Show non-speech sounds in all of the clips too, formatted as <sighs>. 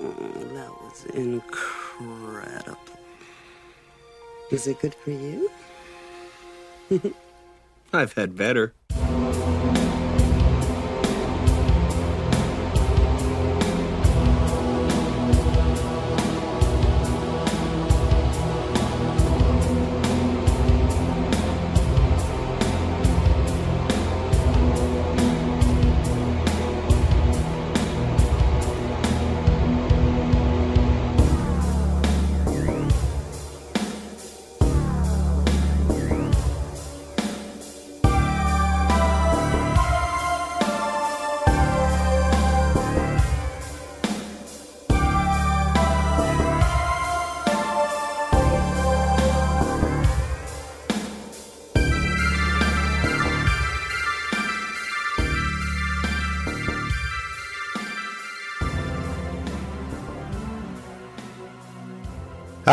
Mm, that was incredible. Was it good for you? <laughs> I've had better.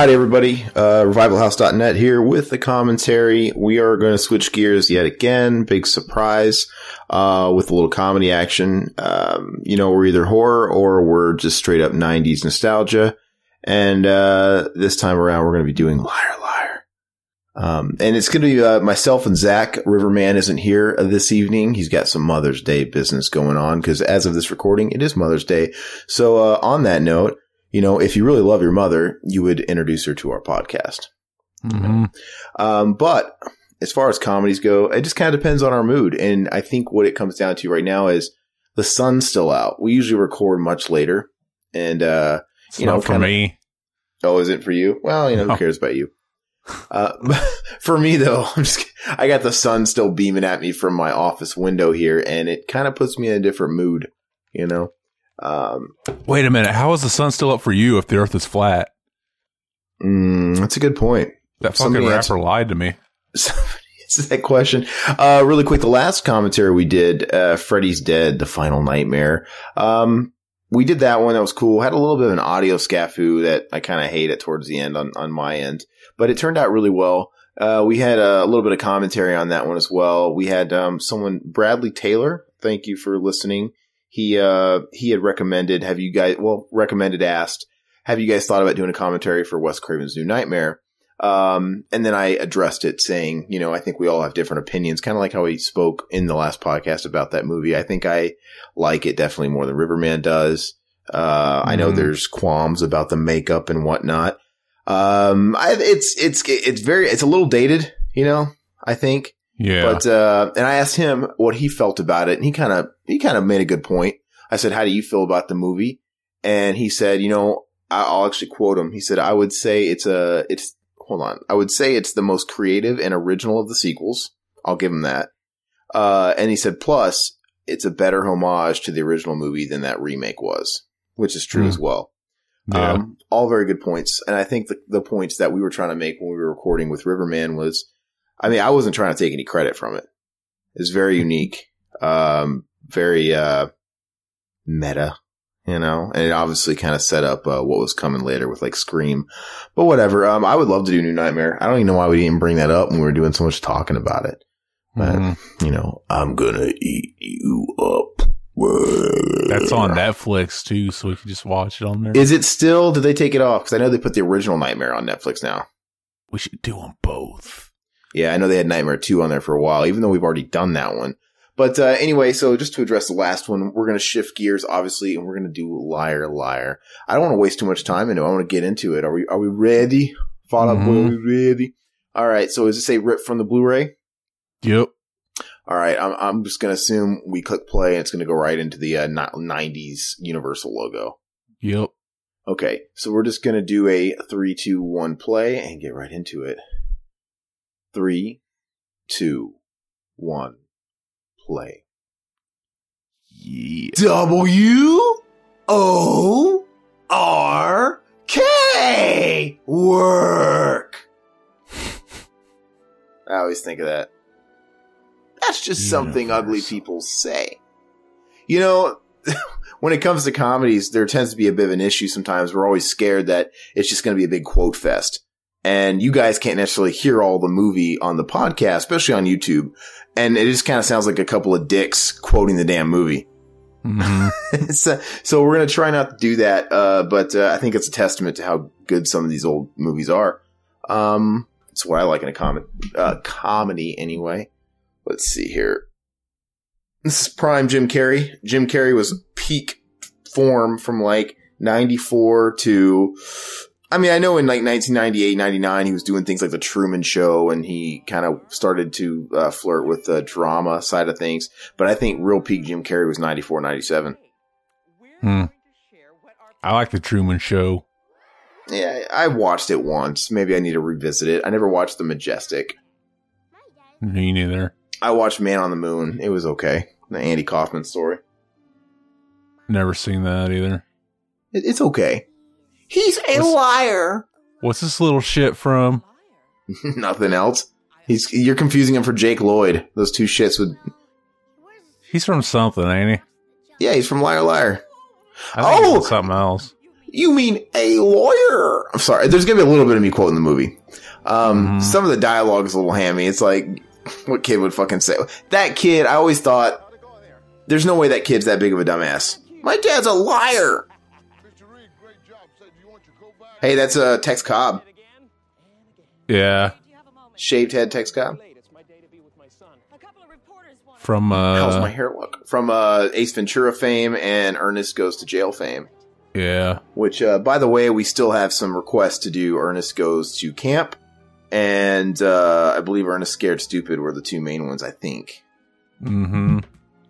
Howdy, everybody. Uh, RevivalHouse.net here with the commentary. We are going to switch gears yet again. Big surprise uh, with a little comedy action. Um, you know, we're either horror or we're just straight up 90s nostalgia. And uh, this time around, we're going to be doing Liar Liar. Um, and it's going to be uh, myself and Zach. Riverman isn't here this evening. He's got some Mother's Day business going on because as of this recording, it is Mother's Day. So uh, on that note, you know, if you really love your mother, you would introduce her to our podcast. Mm-hmm. Um, but as far as comedies go, it just kind of depends on our mood. And I think what it comes down to right now is the sun's still out. We usually record much later. And, uh, It's you know, for kinda- me. oh, is it for you? Well, you know, No. who cares about you? Uh, <laughs> for me though, <laughs> I'm just, I got the sun still beaming at me from my office window here and it kind of puts me in a different mood, you know? Um, Wait a minute. How is the sun still up for you if the earth is flat? mm, that's a good point. That fucking Somebody rapper answer- lied to me. <laughs> Somebody that question. Uh, really quick, the last commentary we did, uh, Freddy's Dead, The Final Nightmare. Um, we did that one. That was cool. Had a little bit of an audio scafu that I kind of hated towards the end on, on my end, but it turned out really well. Uh, we had a, little bit of commentary on that one as well. We had, um, someone, Bradley Taylor. Thank you for listening. He, uh, he had recommended, have you guys, well, recommended asked, have you guys thought about doing a commentary for Wes Craven's New Nightmare? Um, and then I addressed it saying, you know, I think we all have different opinions, kind of like how he spoke in the last podcast about that movie. I think I like it definitely more than Riverman does. Uh, I know Mhm. there's qualms about the makeup and whatnot. Um, I, it's, it's, it's very, it's a little dated, you know, I think. Yeah. But uh, and I asked him what he felt about it, and he kind of he kind of made a good point. I said, "How do you feel about the movie?" And he said, "You know, I- I'll actually quote him. He said, "I would say it's a it's hold on. I would say it's the most creative and original of the sequels. I'll give him that." Uh, and he said, "Plus, it's a better homage to the original movie than that remake was, which is true Hmm. as well." yeah. Um, all very good points. And I think the, the points that we were trying to make when we were recording with Riverman was, I mean, I wasn't trying to take any credit from it. It's very unique. Um, very, uh, meta, you know, and it obviously kind of set up, uh, what was coming later with like Scream, but whatever. Um, I would love to do New Nightmare. I don't even know why we didn't bring that up when we were doing so much talking about it. But, Mhm. you know, I'm gonna eat you up. That's on Netflix too, so we can just watch it on there. Is it still? Did they take it off? Because I know they put the original Nightmare on Netflix now. we should do them both. Yeah, I know they had Nightmare 2 on there for a while, even though we've already done that one. But uh, anyway, so just to address the last one, we're going to shift gears, obviously, and we're going to do Liar Liar. I don't want to waste too much time into it. I want to get into it. Are we Are we ready? Fall Out Boy, Mhm. are we ready? All right, so is this a rip from the Blu-ray? Yep. All right, I'm, I'm just going to assume we click play and it's going to go right into the uh, 90s Universal logo. Yep. Okay, so we're just going to do a three, two, one play and get right into it. Three, two, one, play. Yeah. W O R K work. <laughs> I always think of that. That's just something ugly people say. You know, <laughs> when it comes to comedies, there tends to be a bit of an issue sometimes. We're always scared that it's just going to be a big quote fest. And you guys can't necessarily hear all the movie on the podcast, especially on YouTube. And it just kind of sounds like a couple of dicks quoting the damn movie. hmm <laughs> so, so we're gonna try not to do that, uh, but uh, I think it's a testament to how good some of these old movies are. Um, it's what I like in a com- uh, comedy, anyway. Let's see here. This is prime Jim Carrey. Jim Carrey was peak form from like '94 to. I mean, I know in like 1998, 99, he was doing things like the Truman Show, and he kind of started to uh, flirt with the drama side of things. But I think real peak Jim Carrey was 94, 97. Hmm. I like the Truman Show. Yeah, I watched it once. Maybe I need to revisit it. I never watched The Majestic. Me neither. I watched Man on the Moon. It was okay. The Andy Kaufman story. Never seen that either. It, it's okay. He's a What's- liar. What's this little shit from? <laughs> Nothing else. He's you're confusing him for Jake Lloyd. Those two shits would. He's from something, ain't he? Yeah, he's from Liar Liar. I think Oh! from something else. You mean a lawyer? I'm sorry. There's gonna be a little bit of me quoting the movie. Um, Mhm. some of the dialogue is a little hammy. It's like, what kid would fucking say that? Kid, I always thought, there's no way that kid's that big of a dumbass. My dad's a liar. Hey, that's uh, Tex Cobb, Yeah, shaved head Tex Cobb. from uh, How's my hair look? From uh, Ace Ventura fame and Ernest Goes to Jail fame. yeah. Which, uh, by the way, we still have some requests to do. Ernest Goes to Camp, and uh, I believe Ernest Scared Stupid were the two main ones. I think Mm-hmm.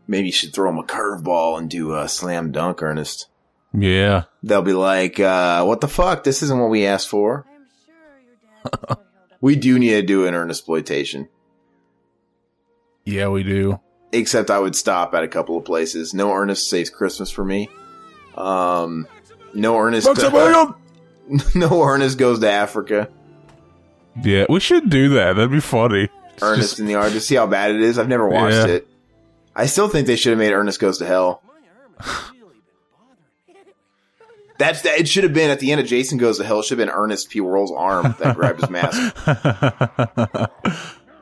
maybe you should throw him a curveball and do a slam dunk, Ernest. Yeah. They'll be like, uh, "What the fuck? This isn't what we asked for." We do need to do an Ernest exploitation. Yeah, we do. Except I would stop at a couple of places. No Ernest saves Christmas for me. Um, no Ernest. <laughs> no Ernest goes to Africa. Yeah, we should do that. That'd be funny. Ernest just- in the Ark. Just see how bad it is. I've never watched Yeah. it. I still think they should have made Ernest Goes to Hell. <laughs> That's that. It should have been at the end of Jason Goes to Hell. It should have been Ernest P. Worrell's arm that grabbed his mask. <laughs>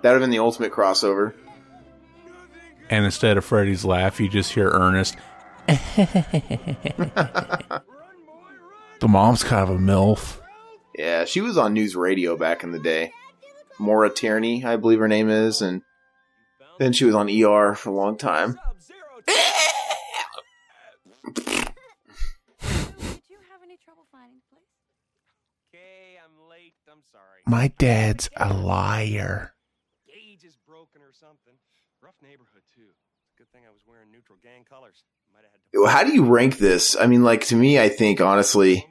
That would have been the ultimate crossover. and instead of Freddy's laugh, you just hear Ernest. <laughs> the mom's kind of a MILF. Yeah, she was on news radio back in the day. Maura Tierney, I believe her name is, and then she was on ER for a long time. Did you have any trouble finding the place? Okay, I'm late. I'm sorry. My dad's a liar. Gauge is broken or something. Rough neighborhood too. Good thing I was wearing neutral gang colors. Might have had to. How do you rank this? I mean, like to me, I think honestly,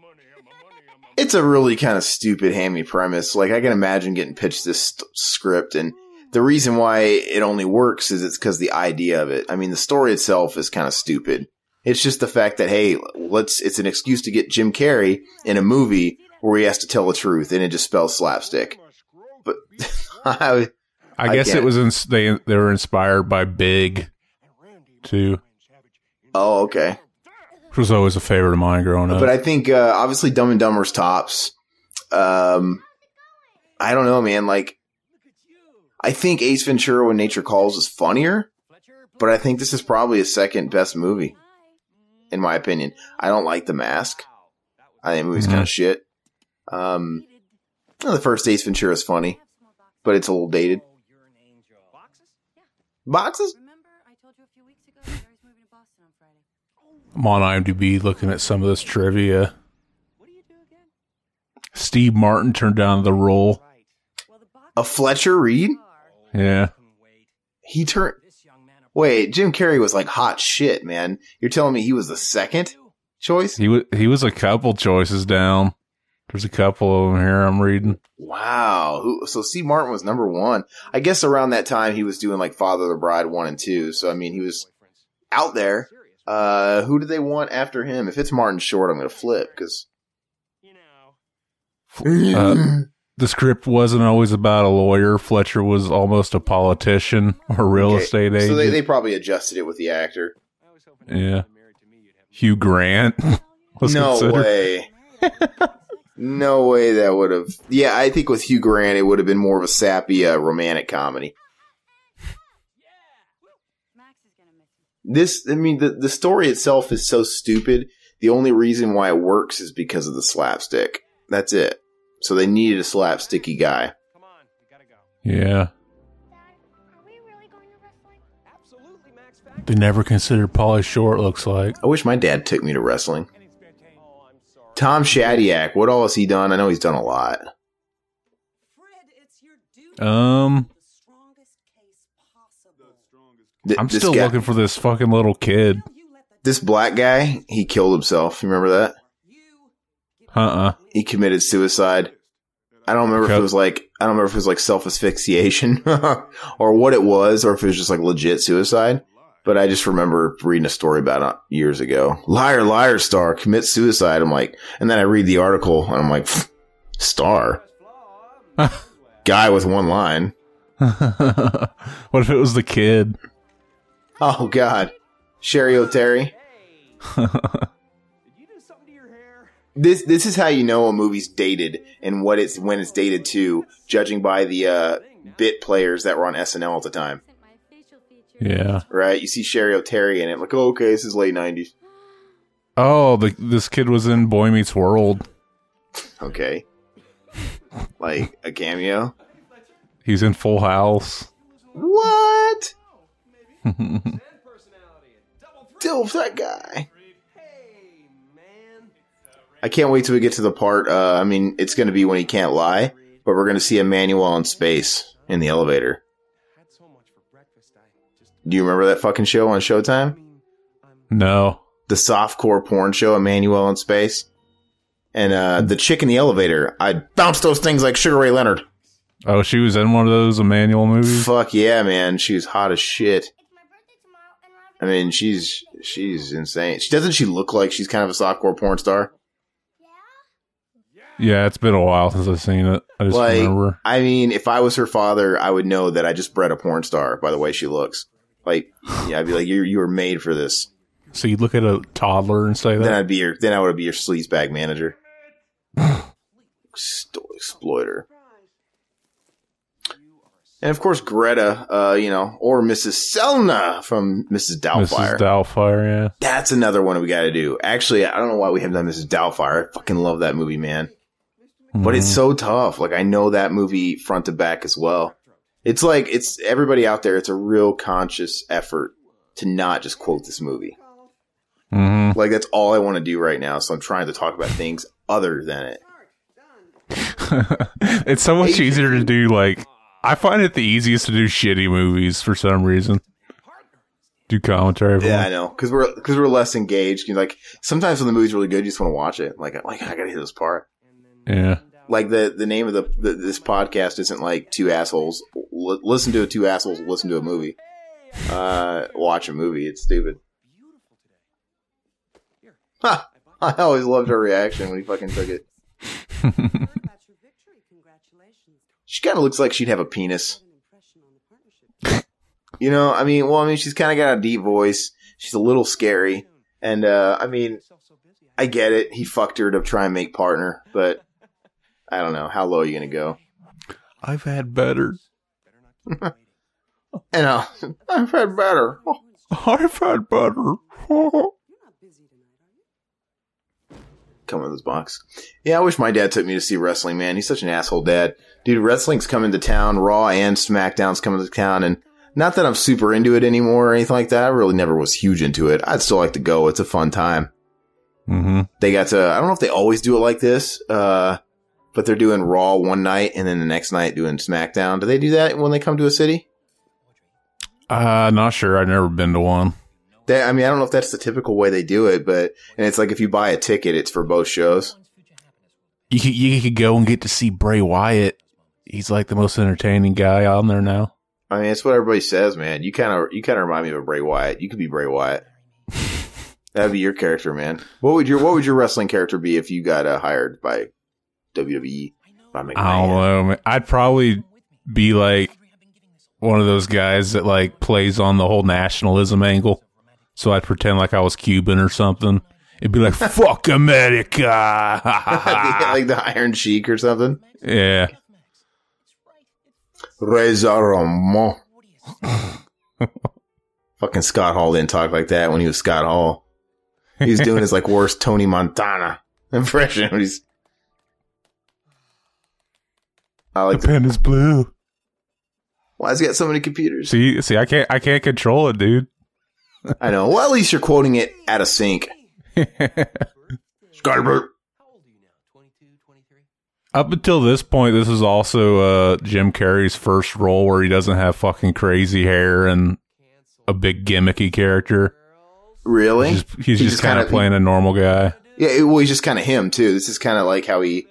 it's a really kind of stupid, hammy premise. Like I can imagine getting pitched this st- script, and the reason why it only works is it's because the idea of it. I mean, the story itself is kind of stupid. It's just the fact that hey, let's. It's an excuse to get Jim Carrey in a movie where he has to tell the truth, and it just spells slapstick. But <laughs> I, I, I guess it was ins- they they were inspired by Big, too, oh okay. which was always a favorite of mine growing up. But I think uh, obviously Dumb and Dumber's tops. Um, I don't know, man. Like, I think Ace Ventura: When Nature Calls is funnier, but I think this is probably his second best movie, in my opinion. I don't like The Mask. I think the movie's kind Mhm. of shit. Um, the first Ace Ventura is funny, but it's a little dated. Boxes? Boxes? I told you a few weeks ago Jerry's moving to Boston on Friday. I'm on IMDb looking at some of this trivia. What do you do again? Steve Martin turned down the role. Right. Well, the box A Fletcher Reed? Yeah. He turned. This young man. Wait, Jim Carrey was like hot shit, man. You're telling me he was the second choice? He was he was a couple choices down. There's a couple of them here I'm reading. Wow. Who, so Steve Martin was number one. I guess around that time he was doing like Father of the Bride one and two. So I mean he was out there. Uh, who did they want after him? If it's Martin Short, I'm gonna flip because You know. Uh, the script wasn't always about a lawyer. Fletcher was almost a politician or real Okay, estate agent. So they, they probably adjusted it with the actor. I was hoping Yeah. if you were married to me, you'd have Hugh Grant <laughs> was no considered. way. <laughs> no way that would have. Yeah, I think with Hugh Grant it would have been more of a sappy uh, romantic comedy. Max is gonna miss him. This, I mean, the, the story itself is so stupid. The only reason why it works is because of the slapstick. That's it. So they needed a slapsticky guy. Come on, we gotta go. Yeah. Are we really going to wrestling? Absolutely, Max Factor. They never considered Pauly Shore, looks like. I wish my dad took me to wrestling. Tom Shadyac, what all has he done? I know he's done a lot. Fred, it's your duty. Um, the strongest case possible. Th- I'm still guy- looking for this fucking little kid. Now you let the This black guy, he killed himself. You remember that? you Uh-uh. He committed suicide. I don't remember if it was like I don't remember if it was like self asphyxiation <laughs> or what it was, or if it was just like legit suicide. But I just remember reading a story about it years ago. Liar, liar, star commits suicide. I'm like, and then I read the article and I'm like, star <laughs> guy with one line. <laughs> what if it was the kid? Oh God, Cheri Oteri. Did you do something to your hair? This this is how you know a movie's dated and what it's when it's dated to, judging by the uh, bit players that were on SNL at the time. My facial features. Yeah. right? You see Cheri Oteri in it, like, oh, okay, this is late nineties. Oh, the, this kid was in Boy Meets World. Okay, like a cameo. He's in Full House. What? <laughs> And personality double. Dilf that guy. I can't wait till we get to the part. Uh, I mean, it's going to be when he can't lie, but we're going to see Emmanuelle in space in the elevator. Do you remember that fucking show on Showtime? No. The softcore porn show, Emmanuelle in space, and uh, the chick in the elevator. I bounce those things like Sugar Ray Leonard. Oh, she was in one of those Emmanuelle movies? Fuck yeah, man, she's hot as shit. It's my birthday tomorrow, and I Robert. mean, she's she's insane. She doesn't she look like she's kind of a softcore porn star? Yeah. Yeah, it's been a while since I've seen it. I just Like, remember. I mean, if I was her father, I would know that I just bred a porn star by the way she looks. Like, yeah, I'd be like, you you were made for this. So you'd look at a toddler and say that. Then? I'd be your then I would be your sleazebag manager. <sighs> Sto- exploiter. And of course, Greta, uh, you know, or Mrs. Sellner from Mrs. Doubtfire. Mrs. Doubtfire, yeah. That's another one we got to do. Actually, I don't know why we haven't done Mrs. Doubtfire. I fucking love that movie, man. But it's Mhm. so tough. Like I know that movie front to back as well. It's like it's everybody out there. It's a real conscious effort to not just quote this movie. Mhm. Like that's all I want to do right now. So I'm trying to talk about things other than it. <laughs> it's so much easier to do, like, I find it the easiest to do shitty movies for some reason. Do commentary. Yeah, I know because we're because we're less engaged. You know, like sometimes when the movie's really good, you just want to watch it. Like like I gotta hear this part. Yeah. Like the the name of the, the this podcast isn't like two assholes L- listen to a two assholes listen to a movie. Uh, watch a movie. It's stupid. Beautiful today. <laughs> I always loved her reaction when he fucking took it. heard about your victory. Congratulations. She kind of looks like she'd have a penis. What an impression on the partnership. You know, I mean, well, I mean, she's kind of got a deep voice. She's a little scary, and uh, I mean, So, so busy. I get it. He fucked her to try and make partner, but I don't know how low are you gonna go. I've had better. Better not keep waiting. And uh, I've had better. <laughs> I've had better. You're not busy tonight, <laughs> are you? Come in this box. Yeah, I wish my dad took me to see wrestling. Man, he's such an asshole dad. Dude, wrestling's coming to town. Raw and SmackDown's coming to town, and not that I'm super into it anymore or anything like that. I really never was huge into it. I'd still like to go. It's a fun time. hmm They got to. I don't know if they always do it like this, uh, but they're doing Raw one night and then the next night doing SmackDown. Do they do that when they come to a city? Uh, not sure. I've never been to one. They, I mean, I don't know if that's the typical way they do it, but and it's like if you buy a ticket, it's for both shows. You could, you could go and get to see Bray Wyatt. He's like the most entertaining guy on there now. I mean, it's what everybody says, man. You kind of you kind of remind me of Bray Wyatt. You could be Bray Wyatt. <laughs> That'd be your character, man. What would your What would your wrestling character be if you got uh, hired by WWE? By McMahon? I don't know. I'd probably be like one of those guys that like plays on the whole nationalism angle. So I'd pretend like I was Cuban or something. It'd be like <laughs> "fuck America." <laughs> like the Iron Sheik or something. yeah. Razor Ramon. <laughs> Fucking Scott Hall didn't talk like that when he was Scott Hall. He's doing his like worst Tony Montana impression. when He's I like the the, pen is blue. why has he got so many computers? See, see, I can't, I can't control it, dude. I know. Well, at least you're quoting it at a sync. Scotty Burt. How old are you now? 22, 23? Up until this point, this is also uh, Jim Carrey's first role where he doesn't have fucking crazy hair and a big gimmicky character. Really? He's just, he's He just, kind of playing a normal guy. Yeah, well, he's just kind of him too. This is kind of like how he.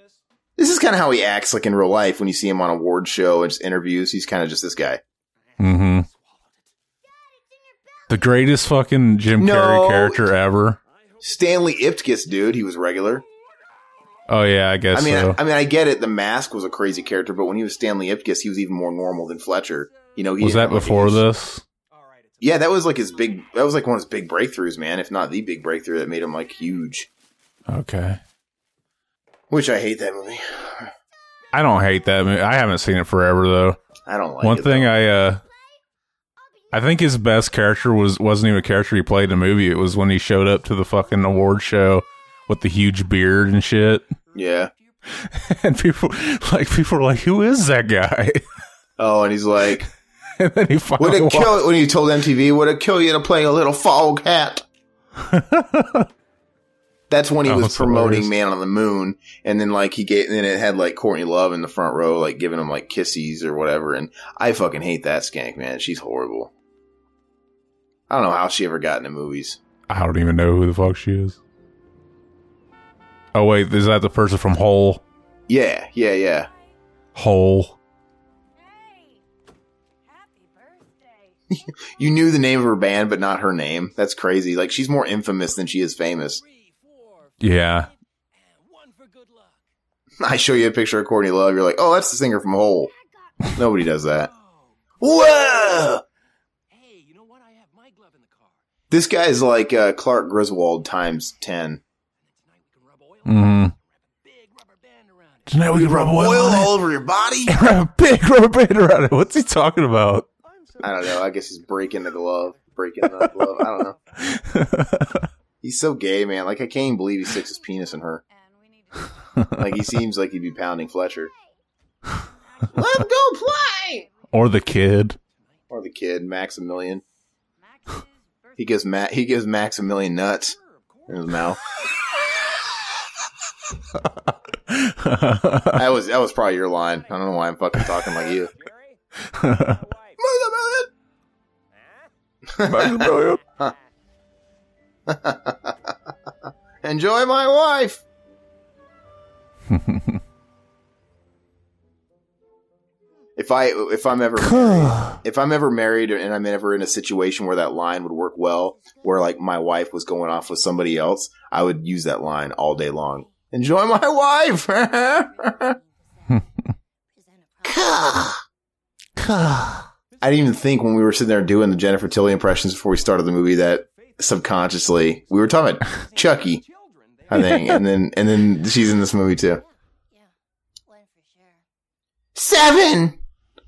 This is kind of how he acts like in real life when you see him on award show and just interviews. He's kind of just this guy. hmm The greatest fucking Jim No. Carrey character ever. Stanley Ipkiss, dude, he was regular. Oh yeah, I guess I mean, so. I, I mean, I get it. The Mask was a crazy character, but when he was Stanley Ipkiss, he was even more normal than Fletcher. You know, he was that before his- this? Yeah, that was like his big. That was like one of his big breakthroughs, man. If not the big breakthrough that made him like huge. Okay. Which I hate that movie. I don't hate that movie. I haven't seen it forever though. I don't like One it, thing though. I uh I think his best character was wasn't even a character he played in the movie. It was when he showed up to the fucking award show with the huge beard and shit. yeah. <laughs> And people like people were like, "Who is that guy?" <laughs> Oh, and he's like, and then he "Would finally it walked- kill when you told MTV? Would it kill you to play a little Foghat?" <laughs> That's when he That was, was promoting hilarious. Man on the Moon, and then like he gave, and then it had like Courtney Love in the front row, like giving him like kisses or whatever. And I fucking hate that skank, man. She's horrible. I don't know how she ever got into movies. I don't even know who the fuck she is. Oh wait, is that the person from Hole? Yeah, yeah, yeah. Hole. Hey. <laughs> You knew the name of her band, but not her name. That's crazy. Like she's more infamous than she is famous. Yeah. I show you a picture of Courtney Love, you're like, oh, that's the singer from Hole. Nobody does that. Whoa! Hey, you know what? I have my glove in the car. This guy is like uh, Clark Griswold times ten. Tonight we can rub oil. Mm-hmm. Wrap a big rubber band around it. Tonight we can rub oil, Oil all over your body. <laughs> Wrap a big rubber band around it. What's he talking about? I don't know. I guess he's breaking the glove. Breaking the glove. I don't know. <laughs> He's so gay, man. Like I can't even believe he sticks his penis in her. And we need to Like he seems like he'd be pounding Fletcher. Let him go play. or the kid. Or the kid, Maximilian. He gives Ma- he gives Maximilian nuts in his mouth. <laughs> That was that was probably your line. I don't know why I'm fucking talking like you. Mary? My <laughs> wife. <laughs> Enjoy my wife. <laughs> if I if I'm ever married, <sighs> if I'm ever married and I'm ever in a situation where that line would work well, where like my wife was going off with somebody else, I would use that line all day long. Enjoy my wife. <laughs> I didn't even think when we were sitting there doing the Jennifer Tilly impressions before we started the movie that subconsciously we were talking about <laughs> Chucky, I think, and then and then she's in this movie too. Yeah, one for sure. Seven,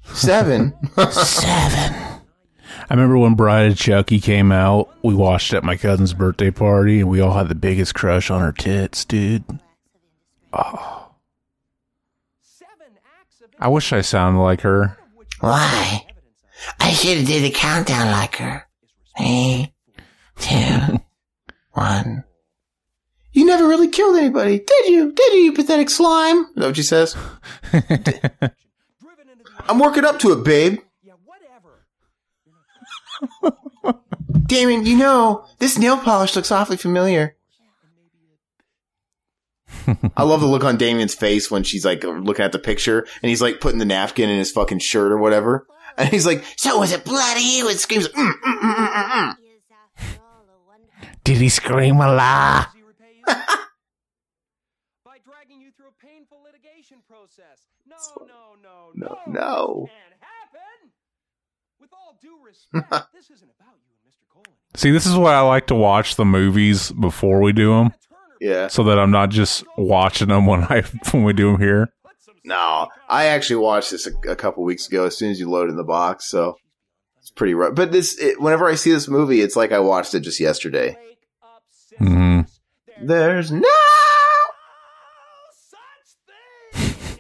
seven, seven. I remember when Bride of Chucky came out, we watched it at my cousin's birthday party and we all had the biggest crush on her tits, dude. Oh. acts I wish I sounded like her. Why? I should have did a countdown like her. Three, two, one. You never really killed anybody, did you? Did you, you pathetic slime? Is that what she says? driven into the I'm working up to it, babe. yeah, whatever. Damien, you know, this nail polish looks awfully familiar. <laughs> I love the look on Damien's face when she's like looking at the picture and he's like putting the napkin in his fucking shirt or whatever. And he's like, so was it bloody? And screams, mm, mm, mm, mm, mm, mm. He is after all a wonderful. Did he scream a lot? Does he repay you? <laughs> By dragging you through a painful litigation process. No, no, no, No, no. no. Can't happen. With all due respect, <laughs> this isn't about you and Mr. Cole. See, this is why I like to watch the movies before we do them, Yeah. so that I'm not just watching them when I <laughs> when we do them here. No, I actually watched this a, a couple weeks ago as soon as you load in the box. So It's pretty rough. But this, it, whenever I see this movie, it's like I watched it just yesterday. Hmm There's no. Such thing.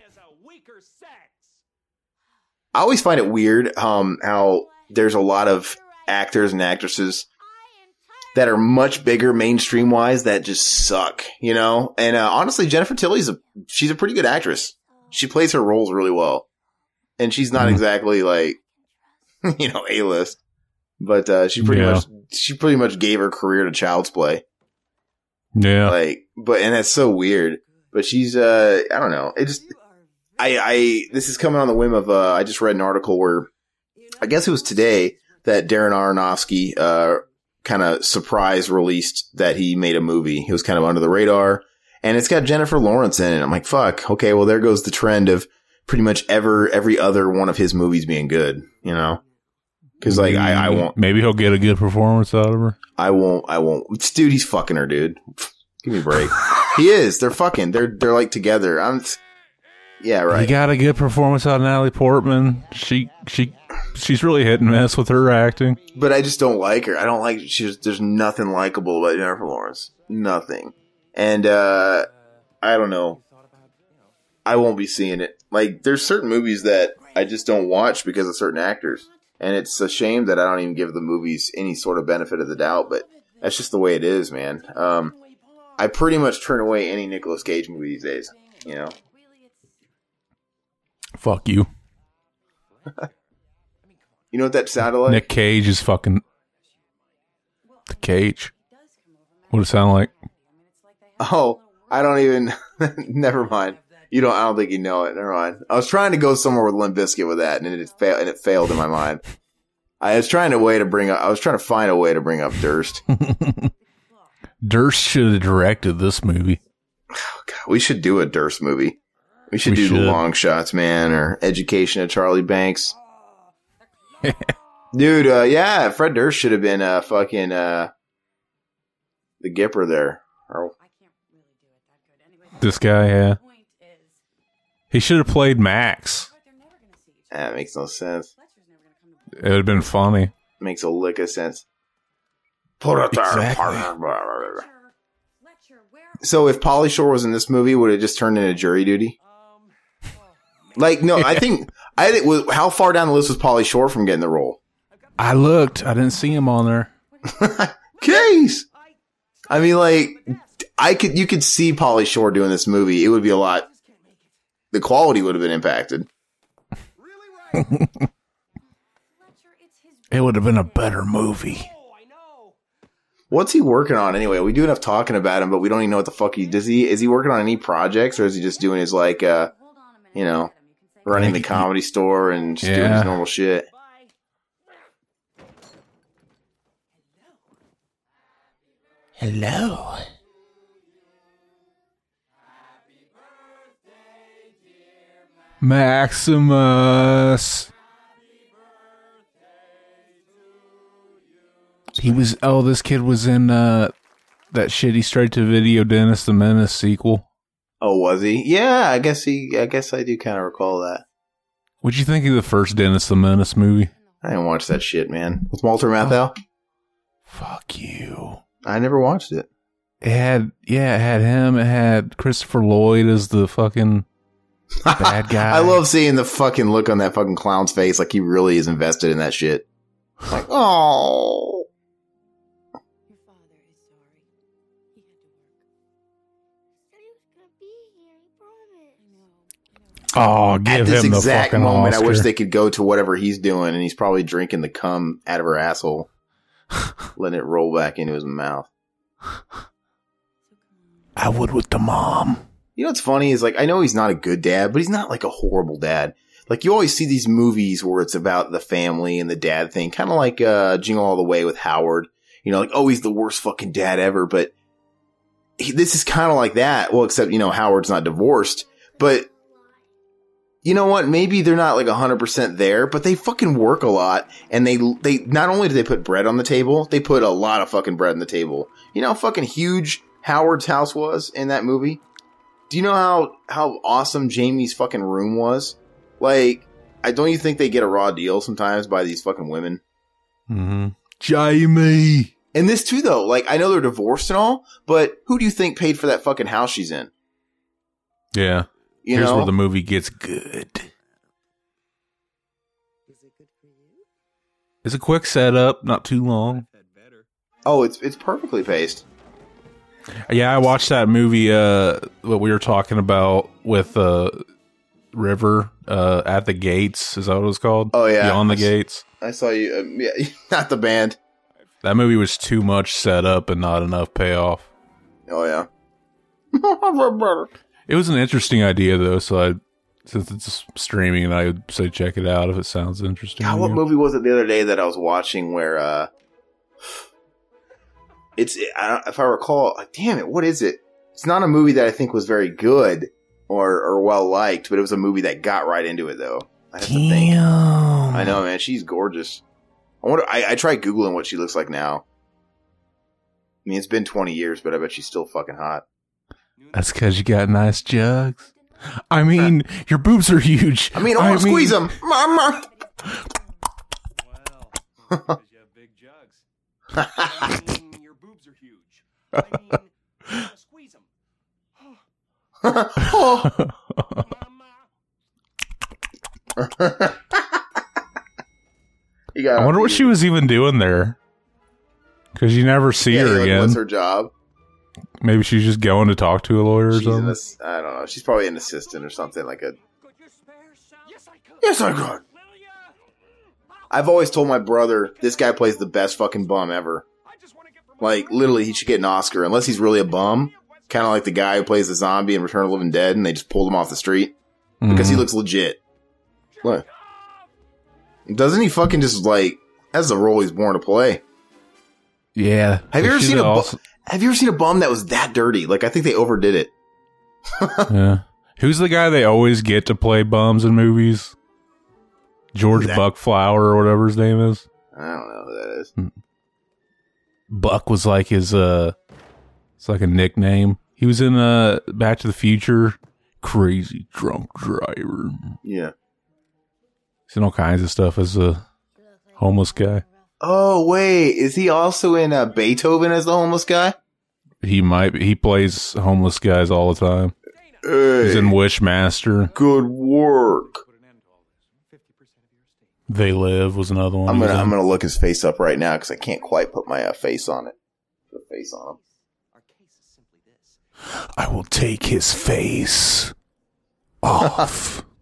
I always find it weird um, how there's a lot of actors and actresses that are much bigger mainstream wise that just suck, you know? And uh, honestly, Jennifer Tilly's a she's a pretty good actress. She plays her roles really well. And she's not Mhm. exactly like <laughs> you know, A list. But uh, she pretty Yeah. much she pretty much gave her career to child's play. Yeah. Like but and that's so weird. But she's uh I don't know. It just I I this is coming on the whim of uh I just read an article where I guess it was today that Darren Aronofsky uh kind of surprise released that he made a movie. It was kind of under the radar and it's got Jennifer Lawrence in it. I'm like, fuck. Okay, well there goes the trend of pretty much ever every other one of his movies being good, you know? Cuz like I I won't Maybe he'll get a good performance out of her. I won't I won't dude he's fucking her, dude. Give me a break. he is. They're fucking. They're they're like together. I'm Yeah, right. He got a good performance out of Natalie Portman. She she she's really hit and miss with her acting. But I just don't like her. I don't like she's there's nothing likable about Jennifer Lawrence. Nothing. And uh I don't know. I won't be seeing it. Like there's certain movies that I just don't watch because of certain actors. And it's a shame that I don't even give the movies any sort of benefit of the doubt, but that's just the way it is, man. Um I pretty much turn away any Nicolas Cage movie these days, you know. Fuck you. <laughs> You know what that sounded like? Nick Cage is fucking the cage. What it sound like? Oh, I don't even. <laughs> never mind. You don't. I don't think you know it. Never mind. I was trying to go somewhere with Limp Bizkit with that, and it failed. And it failed in my mind. I was trying to way to bring up. I was trying to find a way to bring up Durst. <laughs> Durst should have directed this movie. God, we should do a Durst movie. We should We do the should. Long Shots, man, or Education of Charlie Banks. <laughs> Dude, uh, yeah, Fred Durst should have been uh, fucking uh, the Gipper there. Or I can't really do it that good. Anyway, This guy, yeah. The point is, He should have played Max. but they're never going to see each other. that makes no sense. Fletcher's never going to come to It would have been funny. Makes a lick of sense. Put it there, Exactly. So if Pauly Shore was in this movie, would it just turn into jury duty? Like, no, I <laughs> think I think was how far down the list was Pauly Shore from getting the role? I looked. I didn't see him on there. <laughs> Case. I mean, like, I could you could see Pauly Shore doing this movie. It would be a lot. The quality would have been impacted. Fletcher, it's <laughs> his. It would have been a better movie. What's he working on anyway? We do enough talking about him, but we don't even know what the fuck he does. He is he working on any projects, or is he just doing his like uh Hold on a minute. you know, Adam, you can say- running the comedy store and just doing his normal shit? Hello. Maximus. He was oh, this kid was in uh that shitty straight to video Dennis the Menace sequel. Oh, was he? Yeah, I guess he. I guess I do kind of recall that. What'd you think of the first Dennis the Menace movie? I didn't watch that shit, man. With Walter Matthau, Fuck you. I never watched it. It had yeah, it had him, it had Christopher Lloyd as the fucking bad <laughs> guy. I love seeing the fucking look on that fucking clown's face, like he really is invested in that shit. Like, <sighs> oh, Your father is sorry. He had to work. Said he was gonna be here. He promised. Oh, give at this him the exact fucking moment, Oscar. I wish they could go to whatever he's doing, and he's probably drinking the cum out of her asshole, <laughs> letting it roll back into his mouth. I would with the mom. You know what's funny is like I know he's not a good dad, but he's not like a horrible dad. Like you always see these movies where it's about the family and the dad thing, kind of like uh, Jingle All the Way with Howard. You know, like oh he's the worst fucking dad ever, but he, this is kind of like that. Well, except you know Howard's not divorced, but you know what? Maybe they're not like hundred percent there, but they fucking work a lot, and they they not only do they put bread on the table, they put a lot of fucking bread on the table. You know how fucking huge Howard's house was in that movie. Do you know how how awesome Jamie's fucking room was? Like, I don't you think they get a raw deal sometimes by these fucking women? Mm-hmm. Jamie. And this too, though. Like, I know they're divorced and all, but who do you think paid for that fucking house she's in? Yeah. You Here's know, where the movie gets good. Is it good for you? It's a quick setup, not too long. oh, it's it's perfectly paced. Yeah, I watched that movie uh what we were talking about with uh River uh at the gates. Is that what it was called? Oh, yeah. Beyond the gates. I saw you. Um, <laughs> yeah, not the band. That movie was too much setup and not enough payoff. Oh yeah. <laughs> It was an interesting idea though, so I since it's streaming, I would say check it out if it sounds interesting. God, what movie was it the other day that I was watching where uh it's I don't, if I recall, like, damn it, what is it? It's not a movie that I think was very good or or well liked, but it was a movie that got right into it though. I have to think. Damn. I know, man. She's gorgeous. I wonder. I, I tried googling what she looks like now. I mean, it's been twenty years, but I bet she's still fucking hot. That's because you got nice jugs. I mean, <laughs> your boobs are huge. I mean, I want to squeeze them. <laughs> Well, <laughs> because you have big jugs. I mean, your boobs are huge. I mean, you squeeze them. oh. Got. I wonder what she was even doing there. Because you never see Yeah, her like, again. What's her job? Maybe she's just going to talk to a lawyer or She's an something. ass- I don't know. She's probably an assistant or something like a. Could you spare some? Yes, I could. Yes, I could. I've always told my brother this guy plays the best fucking bum ever. Like literally, he should get an Oscar unless he's really a bum. Kind of like the guy who plays the zombie in Return of the Living Dead, and they just pulled him off the street because he Mhm. looks legit. What? Doesn't he fucking just like? That's the role he's born to play. yeah. Have you ever seen a bu- also- Have you ever seen a bum that was that dirty? Like I think they overdid it. <laughs> yeah. Who's the guy they always get to play bums in movies? George? Buck Flower or whatever his name is. I don't know who that is. Buck was like his uh it's like a nickname. He was in uh Back to the Future. Crazy drunk driver. Yeah. He's in all kinds of stuff as a homeless guy. Oh wait, is he also in uh, Beethoven as the homeless guy? He might be, he plays homeless guys all the time. He's in Wishmaster. Good work. They Live was another one. I'm gonna I'm gonna look his face up right now because I can't quite put my uh, face on it. Put a face on Our case is simply this. I will take his face off. <laughs>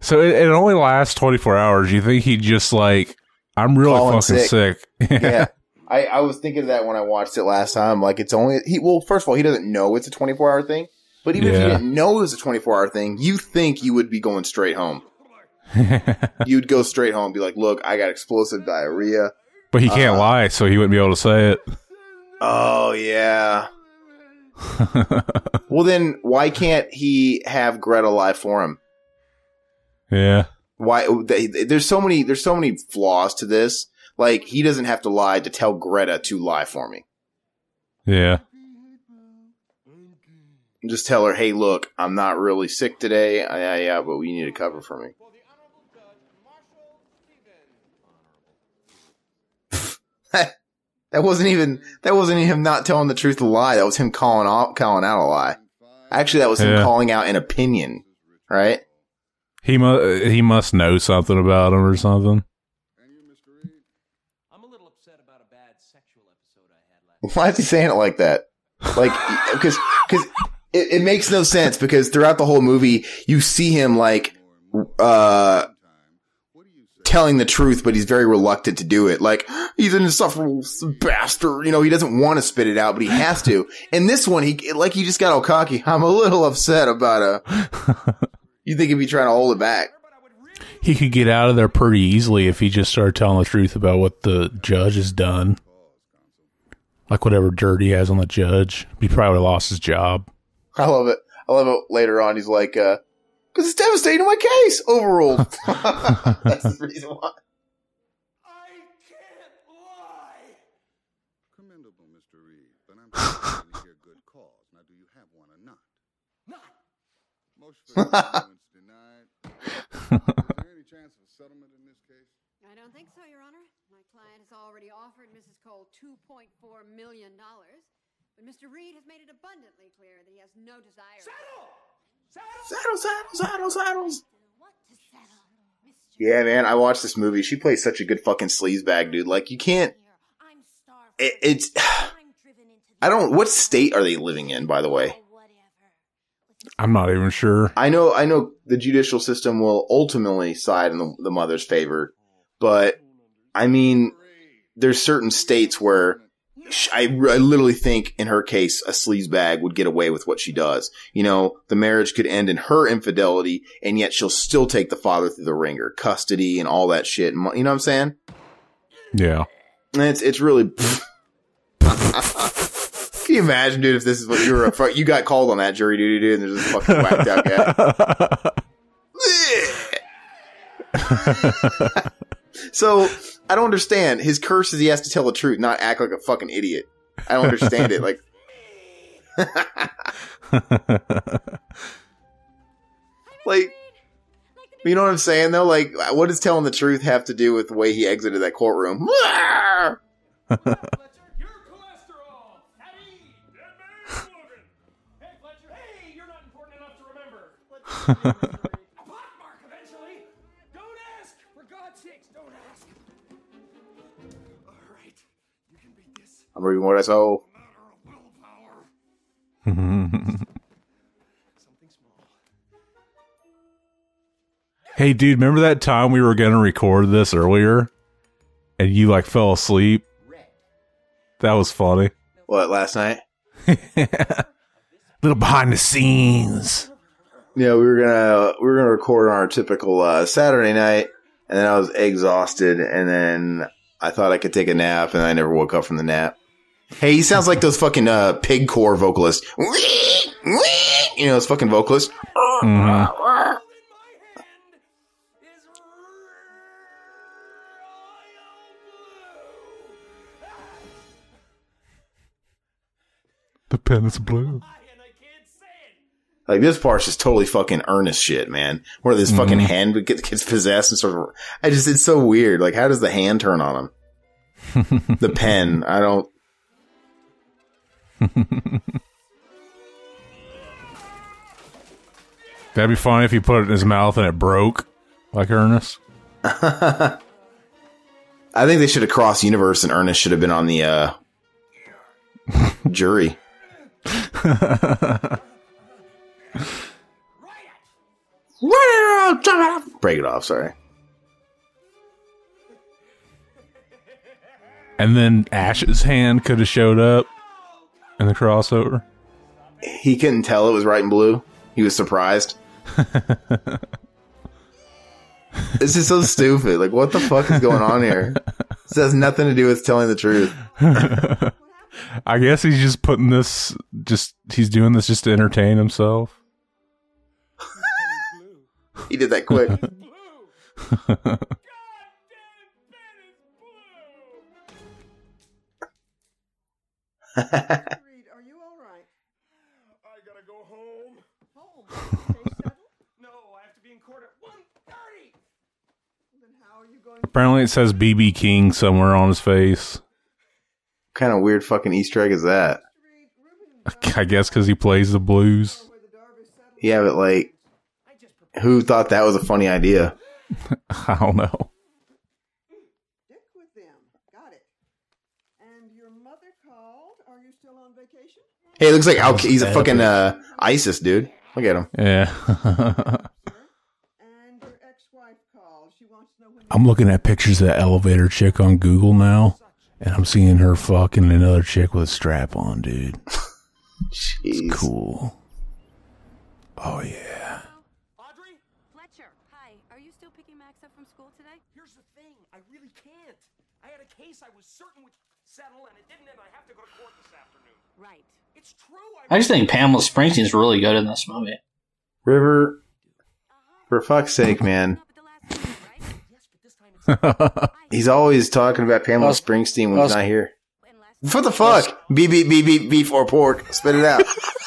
so it, it only lasts 24 hours. You think he just like, I'm really Falling fucking sick. yeah. <laughs> I, I was thinking of that when I watched it last time. Like it's only he. Well, first of all, he doesn't know it's a 24 hour thing. But even if you didn't know it was a 24 hour thing, you think you would be going straight home. <laughs> You'd go straight home, and be like, "Look, I got explosive diarrhea." but he can't Uh, lie, so he wouldn't be able to say it. Oh yeah. <laughs> Well, then why can't he have Greta lie for him? yeah. Why? they- There's so many. There's so many flaws to this. Like he doesn't have to lie to tell Greta to lie for me. Yeah. Just tell her, "Hey, look, I'm not really sick today. I, I, yeah, but we need to cover for me." <laughs> that wasn't even. That wasn't him not telling the truth, a lie. That was him calling out, calling out a lie. Actually, that was him Yeah. calling out an opinion. Right? He must he must know something about him or something. I'm a little upset about a bad sexual episode I had last Why is he saying it like that? Like, <laughs> because because it, it makes no sense. Because throughout the whole movie, you see him like uh telling the truth, but he's very reluctant to do it. Like <gasps> he's an insufferable bastard. You know, he doesn't want to spit it out, but he has to. And this one, he like he just got all cocky. <laughs> I'm a little upset about a. <laughs> You think he'd be trying to hold it back? He could get out of there pretty easily if he just started telling the truth about what the judge has done. Like whatever dirt he has on the judge. He probably would have lost his job. I love it. I love it. Later on, he's like, uh, "Because it's devastating my case overruled." <laughs> <laughs> That's the reason why. I can't lie. Commendable, Mr. Reed, but I'm <laughs> certainly hear good cause. Now, do you have one or not? Not, Most federal settlements denied. Is there any chance of a settlement in this case? I don't think so, Your Honor. My client has already offered Mrs. Cole $2.4 million. But Mr. Reede has made it abundantly clear that he has no desire. Saddles, saddles, saddles, saddles. Yeah, man, I watched this movie. She plays such a good fucking sleazebag, dude. Like, you can't. It, it's. <sighs> I don't. What state are they living in, by the way? I'm not even sure. I know, I know the judicial system will ultimately side in the, the mother's favor, but I mean, there's certain states where sh- I, I literally think in her case, a sleazebag would get away with what she does. You know, the marriage could end in her infidelity and yet she'll still take the father through the ringer, custody and all that shit. You know what I'm saying? Yeah. It's, it's really, <laughs> can you imagine, dude, if this is what you were, a, you got called on that jury duty, dude, and there's this fucking whacked out guy. <laughs> <laughs> So I don't understand. His curse is he has to tell the truth, not act like a fucking idiot. I don't understand it. Like, <laughs> like, you know what I'm saying though? Like, what does telling the truth have to do with the way he exited that courtroom? <laughs> <laughs> I'm reading what I saw. Matter of willpower. Something small. Hey, dude, remember that time we were going to record this earlier and you like fell asleep? That was funny. What last night? <laughs> Little behind the scenes. Yeah, we were gonna we were gonna record on our typical uh, Saturday night, and then I was exhausted, and then I thought I could take a nap, and I never woke up from the nap. Hey, he sounds like those fucking uh, pig core vocalists. You know, those fucking vocalists. Mhm. In my hand is The pen is blue. and I can't say it. Like this part's just totally fucking earnest shit, man. Where this fucking hand gets, gets possessed and sort of. I just it's so weird. Like, how does the hand turn on him? <laughs> the pen. I don't. <laughs> That'd be funny if he put it in his mouth and it broke, like Ernest. I think they should have crossed universe, and Ernest should have been on the uh, jury. <laughs> Break it off. Sorry. And then Ash's hand could have showed up in the crossover. He couldn't tell it was right and blue. He was surprised. <laughs> this is so stupid. Like, what the fuck is going on here? This has nothing to do with telling the truth. <laughs> I guess he's just putting this, just, he's doing this just to entertain himself. He did that quick. <laughs> Apparently it says BB King somewhere on his face. kind of weird fucking Easter egg is that? Reed? Ruben and I guess because he plays the blues. where the Darvish settled. Yeah, but like, who thought that was a funny idea? <laughs> I don't know. Stick with them. Got it. And your mother called. Are you still on vacation? Hey, it looks like Al- he's a fucking uh, ISIS dude. Look at him. Yeah. <laughs> And your ex-wife called. She wants to know when I'm looking at pictures of that elevator chick on Google now, and I'm seeing her fucking another chick with a strap on, dude. <laughs> Jeez. Cool. Oh, yeah. Audrey, Fletcher, hi. Are you still picking Max up from school today? here's the thing. I really can't. I had a case I was certain would settle, and it didn't, and I have to go to court this afternoon. Right. It's true. I just think Pamela Springsteen's really good in this movie. River, for fuck's sake, man. Up at the last minute, right? Yes, but this time it's He's always talking about Pamela Us- Springsteen when he's not here. And last What the fuck? Beep beep beep beep beef or pork. Spit it out.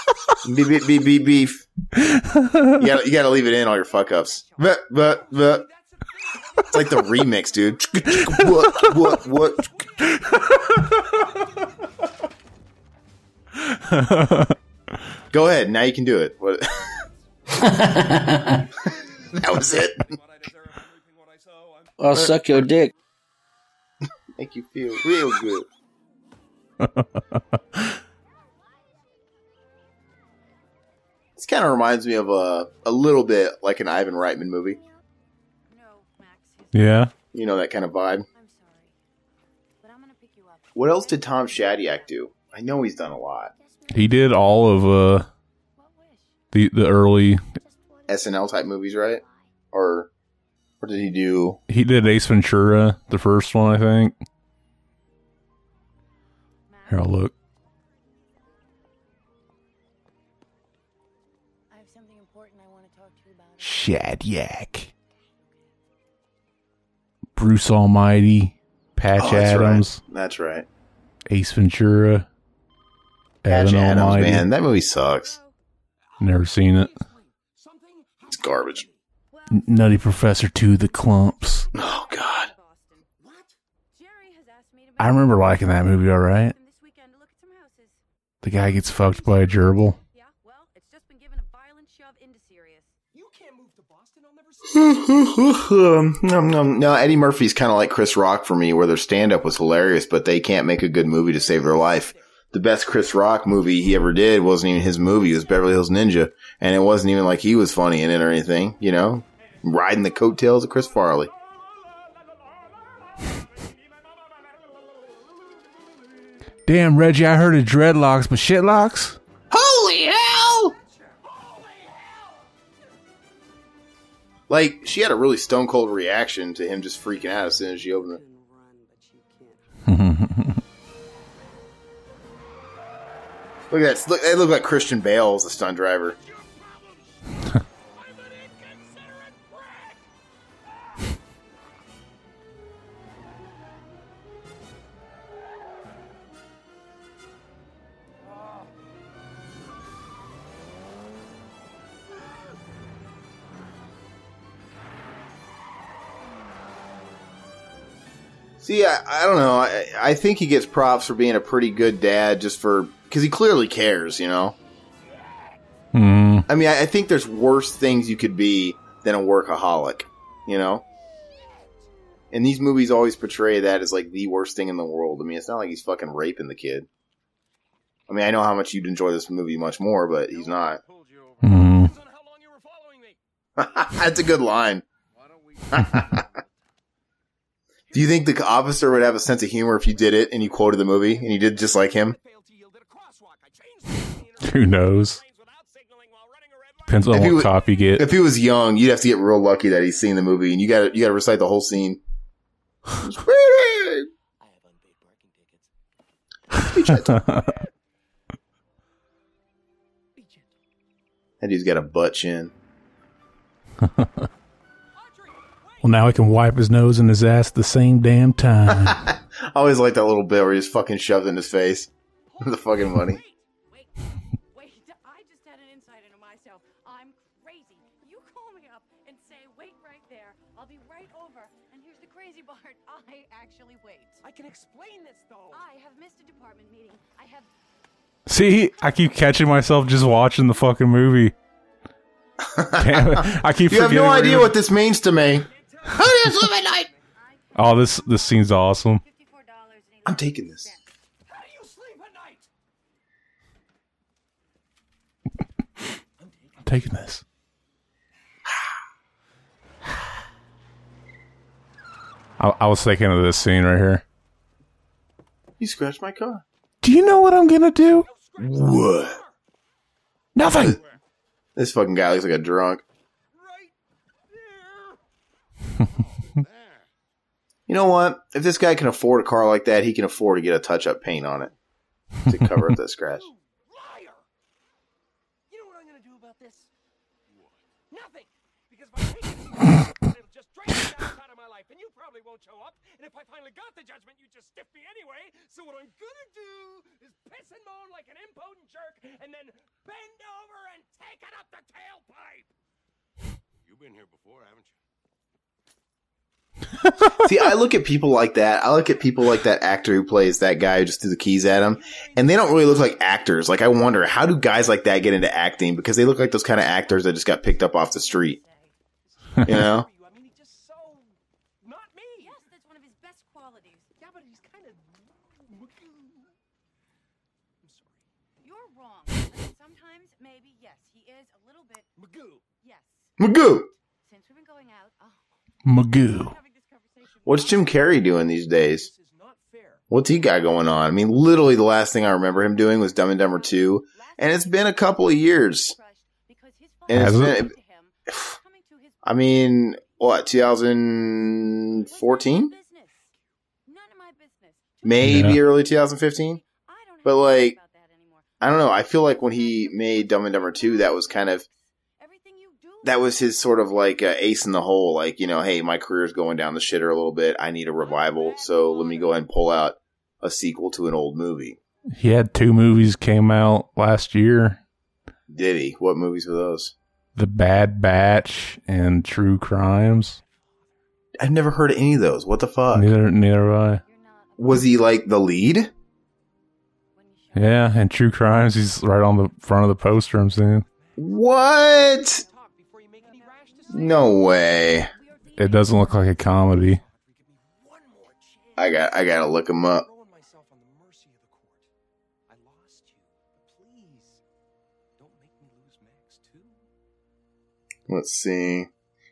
<laughs> beep beep beep beep beef. You gotta you gotta leave it in all your fuck ups. But but but it's like the remix, dude. <laughs> what what what? <laughs> Go ahead. Now you can do it. What? <laughs> that was it. I'll suck your dick. Make you feel real good. <laughs> this kind of reminds me of a a little bit like an Ivan Reitman movie. Yeah. You know that kind of vibe. What else did Tom Shadyac do? I know he's done a lot. He did all of uh the the early SNL type movies, right? Or what did he do? he did Ace Ventura, the first one, I think. Here I'll look. I have something important I want to talk to you about. Shadyac. Bruce Almighty, Patch Oh, that's right. Adams, That's right. Ace Ventura, Patch Evan Adams, Almighty. man, that movie sucks. Never seen it. It's garbage. N- Nutty Professor Two: the Klumps. Oh God. I remember liking that movie. All right. The guy gets fucked by a gerbil. Nom, nom. no, Eddie Murphy's kind of like Chris Rock for me, where their stand up was hilarious, but they can't make a good movie to save their life. The best Chris Rock movie he ever did wasn't even his movie, it was Beverly Hills Ninja. And it wasn't even like he was funny in it or anything, you know? Riding the coattails of Chris Farley. Damn, Reggie, I heard of dreadlocks, but shitlocks? Holy hell! Like, she had a really stone cold reaction to him just freaking out as soon as she opened it. Look at that. Look, they look like Christian Bale as the stunt driver. <laughs> See, I, I don't know. I, I think he gets props for being a pretty good dad, just for because he clearly cares. You know. Hmm. I mean, I, I think there's worse things you could be than a workaholic. You know. And these movies always portray that as like the worst thing in the world. I mean, it's not like he's fucking raping the kid. I mean, I know how much you'd enjoy this movie much more, but he's not. Hmm. <laughs> That's a good line. <laughs> Do you think the officer would have a sense of humor if you did it and you quoted the movie and you did just like him? <laughs> Who knows? Depends on If what he cop you get. If he was young, you'd have to get real lucky that he's seen the movie and you got to you got to recite the whole scene. <laughs> That dude's got a butt chin. well, now he can wipe his nose and his ass at the same damn time. <laughs> I always like that little bit where he's fucking shoved in his face. the fucking money. See, I keep catching myself just watching the fucking movie. Damn it. I keep You have no idea what this means to me. Who is living night? Oh, this this scene's awesome. I'm taking this. I'm taking this. I, I was thinking of this scene right here. You scratched my car. Do you know what I'm gonna do? What? Nothing. This fucking guy looks like a drunk. <laughs> you know what? If this guy can afford a car like that, he can afford to get a touch up paint on it to cover up that scratch. <laughs> You know what I'm gonna do about this? Nothing. Because if I take it, it'll just drain the outside of my life and you probably won't show up. And if I finally got the judgment, you just stiff me anyway. So what I'm gonna do is piss and moan like an impotent jerk, and then bend over and take it up the tailpipe. You've been here before, haven't you? <laughs> See, I look at people like that. I look at people like that actor who plays that guy who just threw the keys at him, and they don't really look like actors. Like, I wonder how do guys like that get into acting because they look like those kind of actors that just got picked up off the street. You know? I mean, he's just so not me. Yes, that's one of his best qualities. Yeah, but he's kind of. You're wrong. I mean, sometimes, maybe, yes, he is a little bit. Magoo. Yes. Magoo. Since we've been going out, oh, Magoo. What's Jim Carrey doing these days? What's he got going on? I mean, literally the last thing I remember him doing was Dumb and Dumber 2, and it's been a couple of years. And it's Has been, <sighs> I mean, what, 2014? Maybe Yeah. early 2015? But like, I don't know. I feel like when he made Dumb and Dumber 2, that was kind of, that was his sort of like uh, ace in the hole. Like, you know, hey, my career's going down the shitter a little bit. I need a revival. So let me go ahead and pull out a sequel to an old movie. He had two movies came out last year. Did he? What movies were those? The Bad Batch and True Crimes. I've never heard of any of those. What the fuck? Neither neither have I. Was he like the lead? Yeah, and True Crimes, he's right on the front of the poster I'm seeing. What? No way. It doesn't look like a comedy. I got I gotta look him up. Let's see.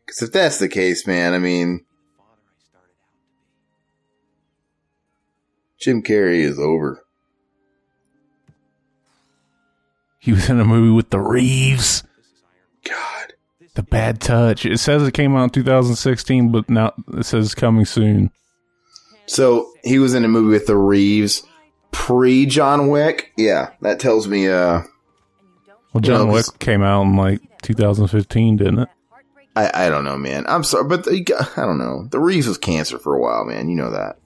Because if that's the case, man, I mean, Jim Carrey is over. He was in a movie with the Reeves. God. The Bad Touch. It says it came out in 2016, but now it says it's coming soon. So he was in a movie with the Reeves pre John Wick. Yeah, that tells me. uh Well, John Wick came out in like 2015, didn't it? I I don't know, man. I'm sorry, but the, I don't know. The Reeves was cancer for a while, man. You know that.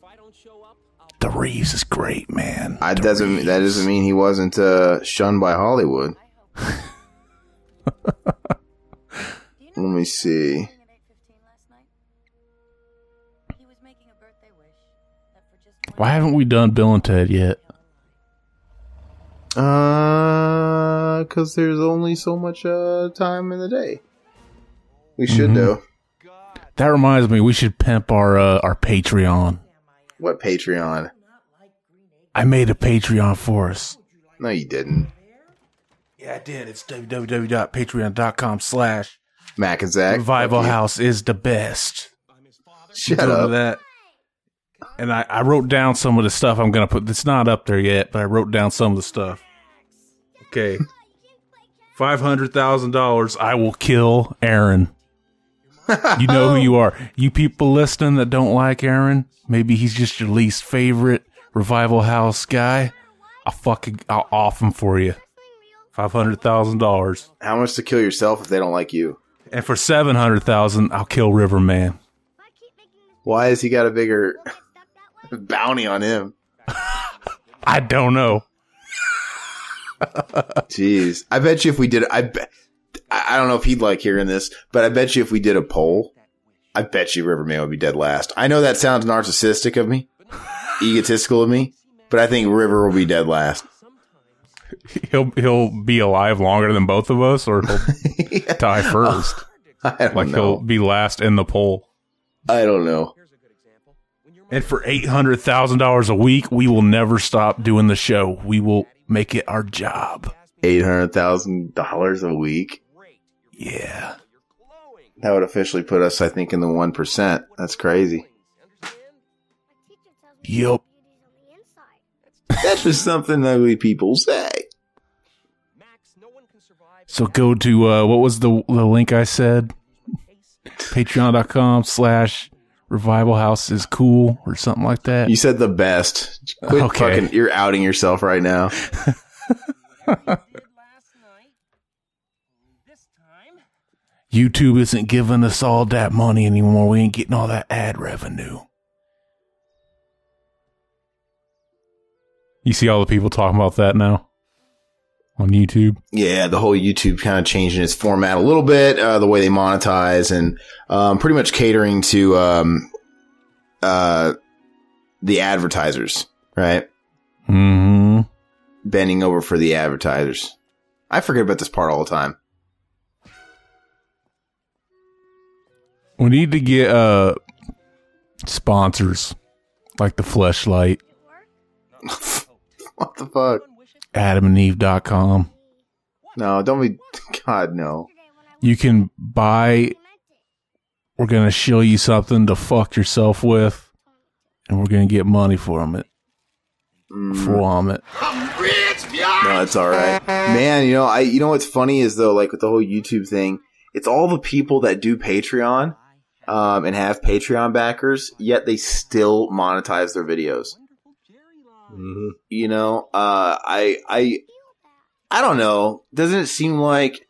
The Reeves is great, man. I doesn't that doesn't mean he wasn't uh, shunned by Hollywood. <laughs> Let me see. Why haven't we done Bill and Ted yet? Uh, because there's only so much uh time in the day. We should Mhm. though. That reminds me, we should pimp our uh, our Patreon. What Patreon? I made a Patreon for us. No, you didn't. Yeah, I did. It's www.patreon.com slash Mac and Zach. Revival you. House is the best. Shut to up. that. And I, I wrote down some of the stuff I'm gonna put. It's not up there yet, but I wrote down some of the stuff. Okay, five hundred thousand dollars. I will kill Aaron. you know who you are. You people listening that don't like Aaron, maybe he's just your least favorite revival house guy. I'll fucking I'll off him for you. Five hundred thousand dollars. How much to kill yourself if they don't like you? And for seven hundred thousand, I'll kill Riverman. Why has he got a bigger bounty on him? I don't know. Jeez, I bet you if we did, I bet, I I don't know if he'd like hearing this, but I bet you if we did a poll, I bet you Riverman would be dead last. I know that sounds narcissistic of me, egotistical of me, but I think River will be dead last. <laughs> He'll he'll be alive longer than both of us, or he'll <laughs> <laughs> die first. I don't like know. he'll be last in the poll. I don't know. And for eight hundred thousand dollars a week, we will never stop doing the show. We will make it our job. Eight hundred thousand dollars a week. Yeah. That would officially put us, I think, in the one percent. That's crazy. Yup. That's just something ugly people say. So go to uh, what was the the link I said? Patreon.com slash revival house is cool or something like that. You said the best. Quit Okay. fucking. You're outing yourself right now. YouTube isn't giving us all that money anymore. We ain't getting all that ad revenue. You see all the people talking about that now on YouTube. Yeah, the whole YouTube kind of changing its format a little bit, uh, the way they monetize and um, pretty much catering to um, uh, the advertisers, right? Mm-hmm. Bending over for the advertisers. I forget about this part all the time. We need to get uh sponsors like the fleshlight, <laughs> what the fuck? adamandeve.com. No, don't be. God, no. You can buy we're gonna show you something to fuck yourself with and we're gonna get money from it. From it. No, it's all right, man. You know, I. You know what's funny is though, like with the whole YouTube thing, it's all the people that do Patreon, um, and have Patreon backers, yet they still monetize their videos. You know, uh, I, I, I don't know. Doesn't it seem like?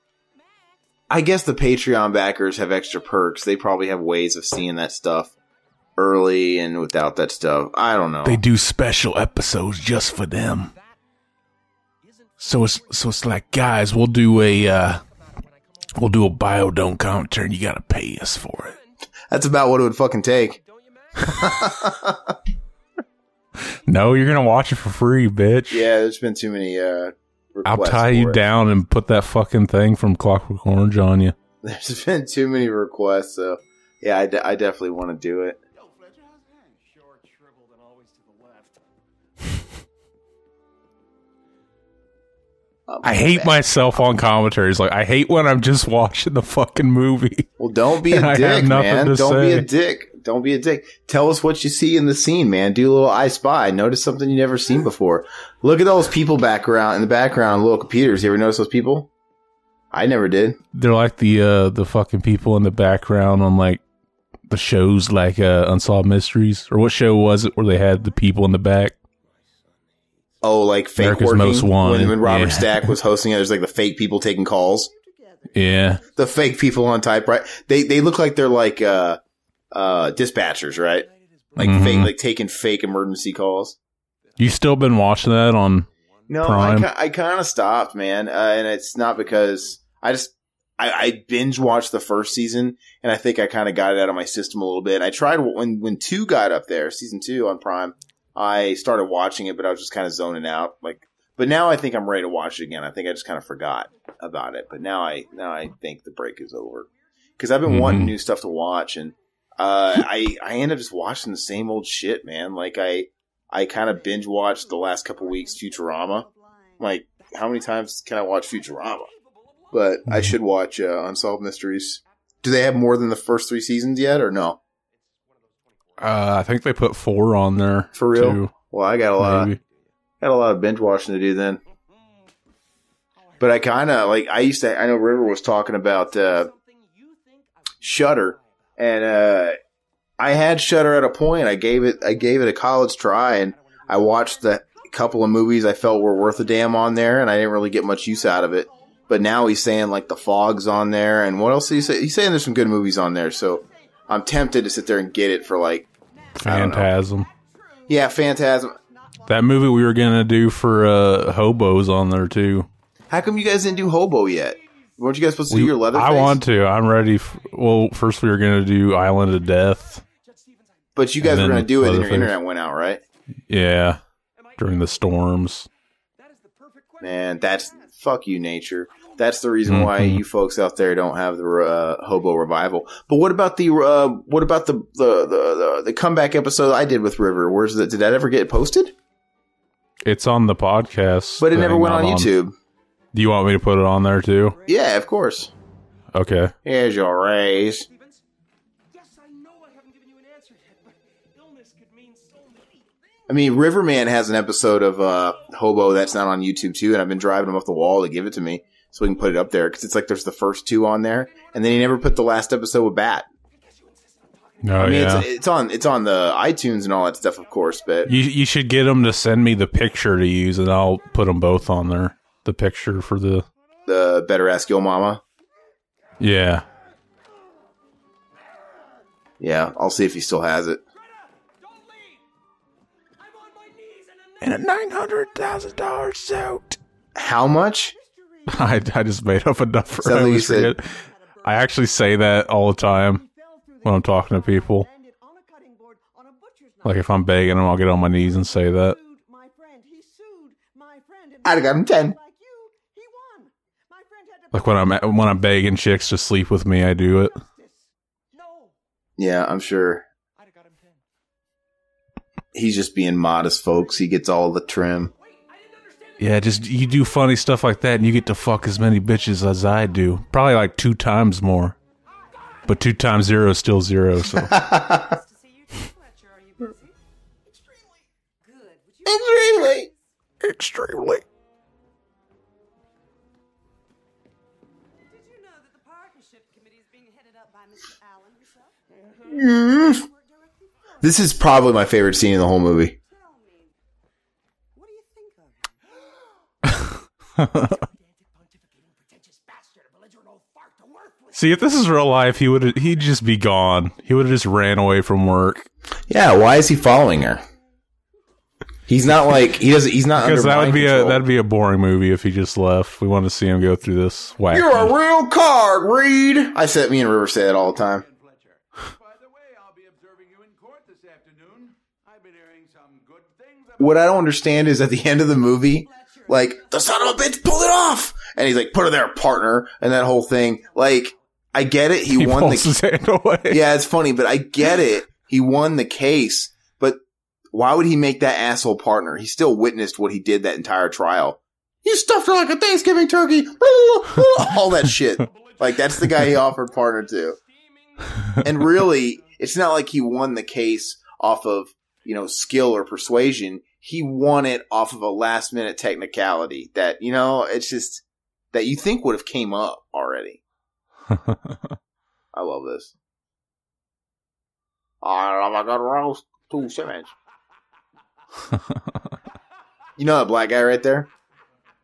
I guess the Patreon backers have extra perks. They probably have ways of seeing that stuff early and without that stuff. I don't know. They do special episodes just for them. So it's so it's like, guys, we'll do a uh we'll do a biodome commentary and you gotta pay us for it. That's about what it would fucking take. <laughs> No, you're gonna watch it for free, bitch. Yeah, there's been too many. uh I'll tie you it. down and put that fucking thing from Clockwork Orange on you. <laughs> There's been too many requests, so yeah, I, de- I definitely want to do it. Short, shriveled, and always to the left. I hate myself on commentaries. Like I hate when I'm just <laughs> watching the fucking movie. Well, don't be a And I have dick, nothing man. to Don't be a dick. Don't be a dick. Tell us what you see in the scene, man. Do a little I spy. Notice something you never seen before. Look at those people background in the background, little computers. You ever notice those people? I never did. They're like the uh the fucking people in the background on like the shows like uh Unsolved Mysteries or what show was it where they had the people in the back? Oh, like fake America's working. Most Wanted. When, when Robert Yeah. Stack was hosting it, there's like the fake people taking calls. <laughs> Yeah. The fake people on typewriter. They they look like they're like uh uh dispatchers, right? Like Mhm. fake, like taking fake emergency calls. You still been watching that on No, I, Prime? ki- I kind of stopped, man, uh, and it's not because I just I, I binge watched the first season, and I think I kind of got it out of my system a little bit. I tried when when two got up there, season two on Prime. I started watching it, but I was just kind of zoning out. Like, but now I think I'm ready to watch it again. I think I just kind of forgot about it, but now I now I think the break is over because I've been Mhm. wanting new stuff to watch, and uh, I I end up just watching the same old shit, man. Like I I kind of binge watched the last couple weeks Futurama. Like, how many times can I watch Futurama? But I should watch uh, Unsolved Mysteries. Do they have more than the first three seasons yet, or no? uh I think they put four on there. For real? too, Well, I got a lot. maybe. Got a lot of binge watching to do then. But I kind of like. I used to. I know River was talking about uh, Shudder, and uh, I had Shudder at a point. I gave it. I gave it a college try, and I watched the couple of movies I felt were worth a damn on there, and I didn't really get much use out of it. But now he's saying like the fog's on there, and what else did he say? He's saying there's some good movies on there, so I'm tempted to sit there and get it for like I don't know. Phantasm. yeah, Phantasm. That movie we were gonna do for uh hobos on there too. How come you guys didn't do Hobo yet? Weren't you guys supposed to do your leather? I want to. I'm ready. F- well, first we were gonna do Island of Death. But you guys were going to do it, and your internet went out, right? Yeah, during the storms. Man, that's fuck you, nature. That's the reason why Mhm. you folks out there don't have the uh, hobo revival. But what about the uh, what about the the, the the the comeback episode I did with River? Where's that? Did that ever get posted? It's on the podcast, But it never went on not YouTube. Do you want me to put it on there too? Yeah, of course. Okay. Here's your raise. I know I haven't given you an answer yet, but illness could mean so many. I mean, Riverman has an episode of uh, Hobo that's not on YouTube too, and I've been driving him off the wall to give it to me so we can put it up there because it's like there's the first two on there, and then he never put the last episode with Bat. Oh I mean, yeah. it's, it's on it's on the iTunes and all that stuff, of course, but you you should get them to send me the picture to use, and I'll put them both on there. The picture for the the Better Ask your Mama. yeah. Yeah, I'll see if he still has it. And a nine hundred thousand dollar suit. How much? <laughs> I, I just made up a number. I Something you said. I actually say that all the time when I'm talking to people. Like if I'm begging them, I'll get on my knees and say that. I'd have got him ten. Like when I'm when I'm begging chicks to sleep with me, I do it. Yeah, I'm sure. He's just being modest, folks. He gets all the trim. Yeah, just you do funny stuff like that, and you get to fuck as many bitches as I do. Probably like two times more. But two times zero is still zero. So <laughs> Extremely. extremely. This is probably my favorite scene in the whole movie. <laughs> See, if this is real life, he would he'd just be gone. He would have just ran away from work. Yeah, why is he following her? He's not like he doesn't. He's not Because under that would be a that'd be a boring movie if he just left. We want to see him go through this whack. You're a real card, Reede. I said me and River say that all the time. What I don't understand is at the end of the movie, like the son of a bitch pulled it off, and he's like, "Put her there, partner," and that whole thing. Like, I get it. He, He won pulls the. his hand away. <laughs> Yeah, it's funny, but I get it. He won the case, but why would he make that asshole partner? He still witnessed what he did that entire trial. You stuffed her like a Thanksgiving turkey. <laughs> All that shit. <laughs> Like that's the guy he offered partner to. And really, it's not like he won the case off of, you know, skill or persuasion. He won it off of a last minute technicality that, you know, it's just that you think would have came up already. <laughs> I love this. I love a good roast. Two Simmons. <laughs> You know that black guy right there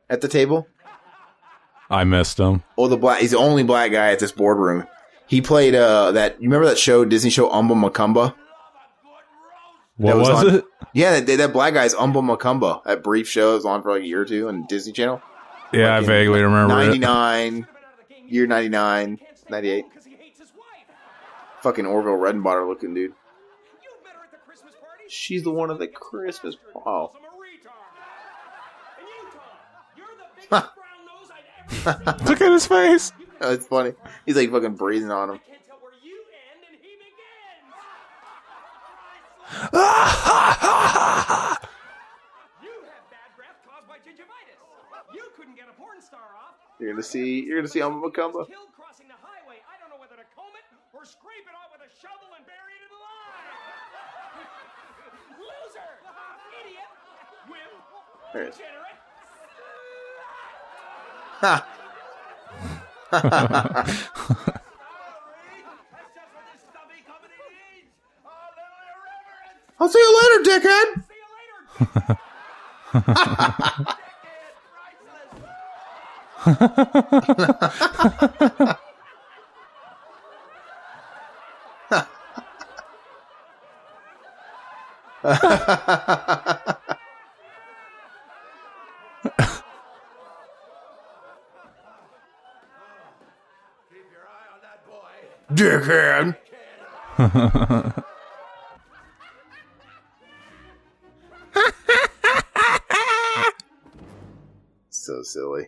at the table? I missed him. Oh, the black. He's the only black guy at this boardroom. He played uh that. You remember that show, Disney show, Omba Mokomba? What That was, on- it? Yeah, that, that black guy's Omba Mokomba. That brief show was on for like a year or two on Disney Channel. Yeah, I Like in vaguely remember Ninety nine, year 99, 98. Fucking Orville Redenbacher looking dude. She's the one at the Christmas. Oh. <laughs> Look at his face. <laughs> It's funny. He's like fucking breathing on him. You end and him again. You have bad breath caused by gingivitis. You couldn't get a porn star off. You're gonna see. You're gonna see Omba Mokomba. Killed crossing the highway. I don't know whether to comb it or scrape it off with a shovel and bury it alive. <laughs> Loser! Idiot! Wimp! There it is. Ha. I'll see you later, dickhead. <laughs> <laughs> Dickhead. <laughs> so silly.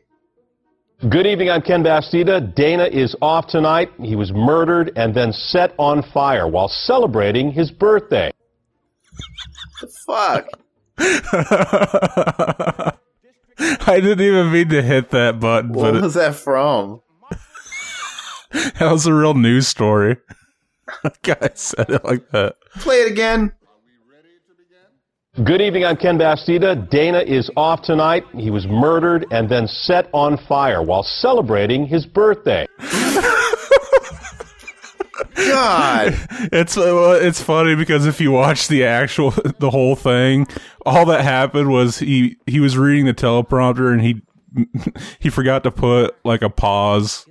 Good evening, I'm Ken Bastida. Dana is off tonight. He was murdered and then set on fire while celebrating his birthday. Fuck? <laughs> I didn't even mean to hit that button, What but it, was that from? <laughs> that was a real news story. <laughs> Guy said it like that. Play it again. Good evening, I'm Ken Bastida. Dana is off tonight. He was murdered and then set on fire while celebrating his birthday. <laughs> God. It's uh, it's funny because if you watch the actual the whole thing, all that happened was he he was reading the teleprompter and he he forgot to put like a pause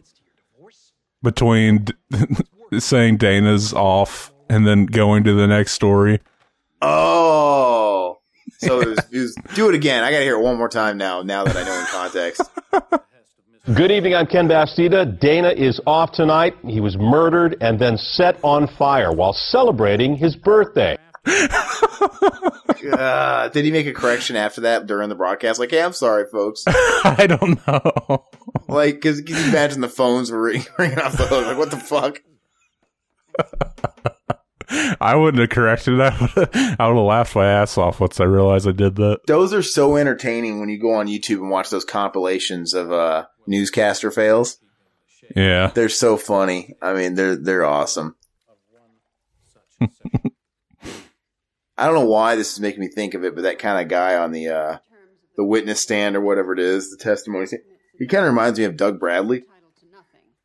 between <laughs> saying Dana's off and then going to the next story. Oh, so it was, it was, do it again. I got to hear it one more time now. Now that I know in context. <laughs> Good evening. I'm Ken Bastida. Dana is off tonight. He was murdered and then set on fire while celebrating his birthday. Uh, did he make a correction after that during the broadcast? Like, hey, I'm sorry, folks. <laughs> I don't know. Like, because you imagine the phones were ring- <laughs> ringing off the hook. Like, what the fuck? I wouldn't have corrected that. <laughs> I would have laughed my ass off once I realized I did that. Those are so entertaining when you go on YouTube and watch those compilations of uh, newscaster fails. Yeah. They're so funny. I mean, they're they're awesome. I don't know why this is making me think of it, but that kind of guy on the uh, the witness stand or whatever it is, the testimony stand, he kind of reminds me of Doug Bradley.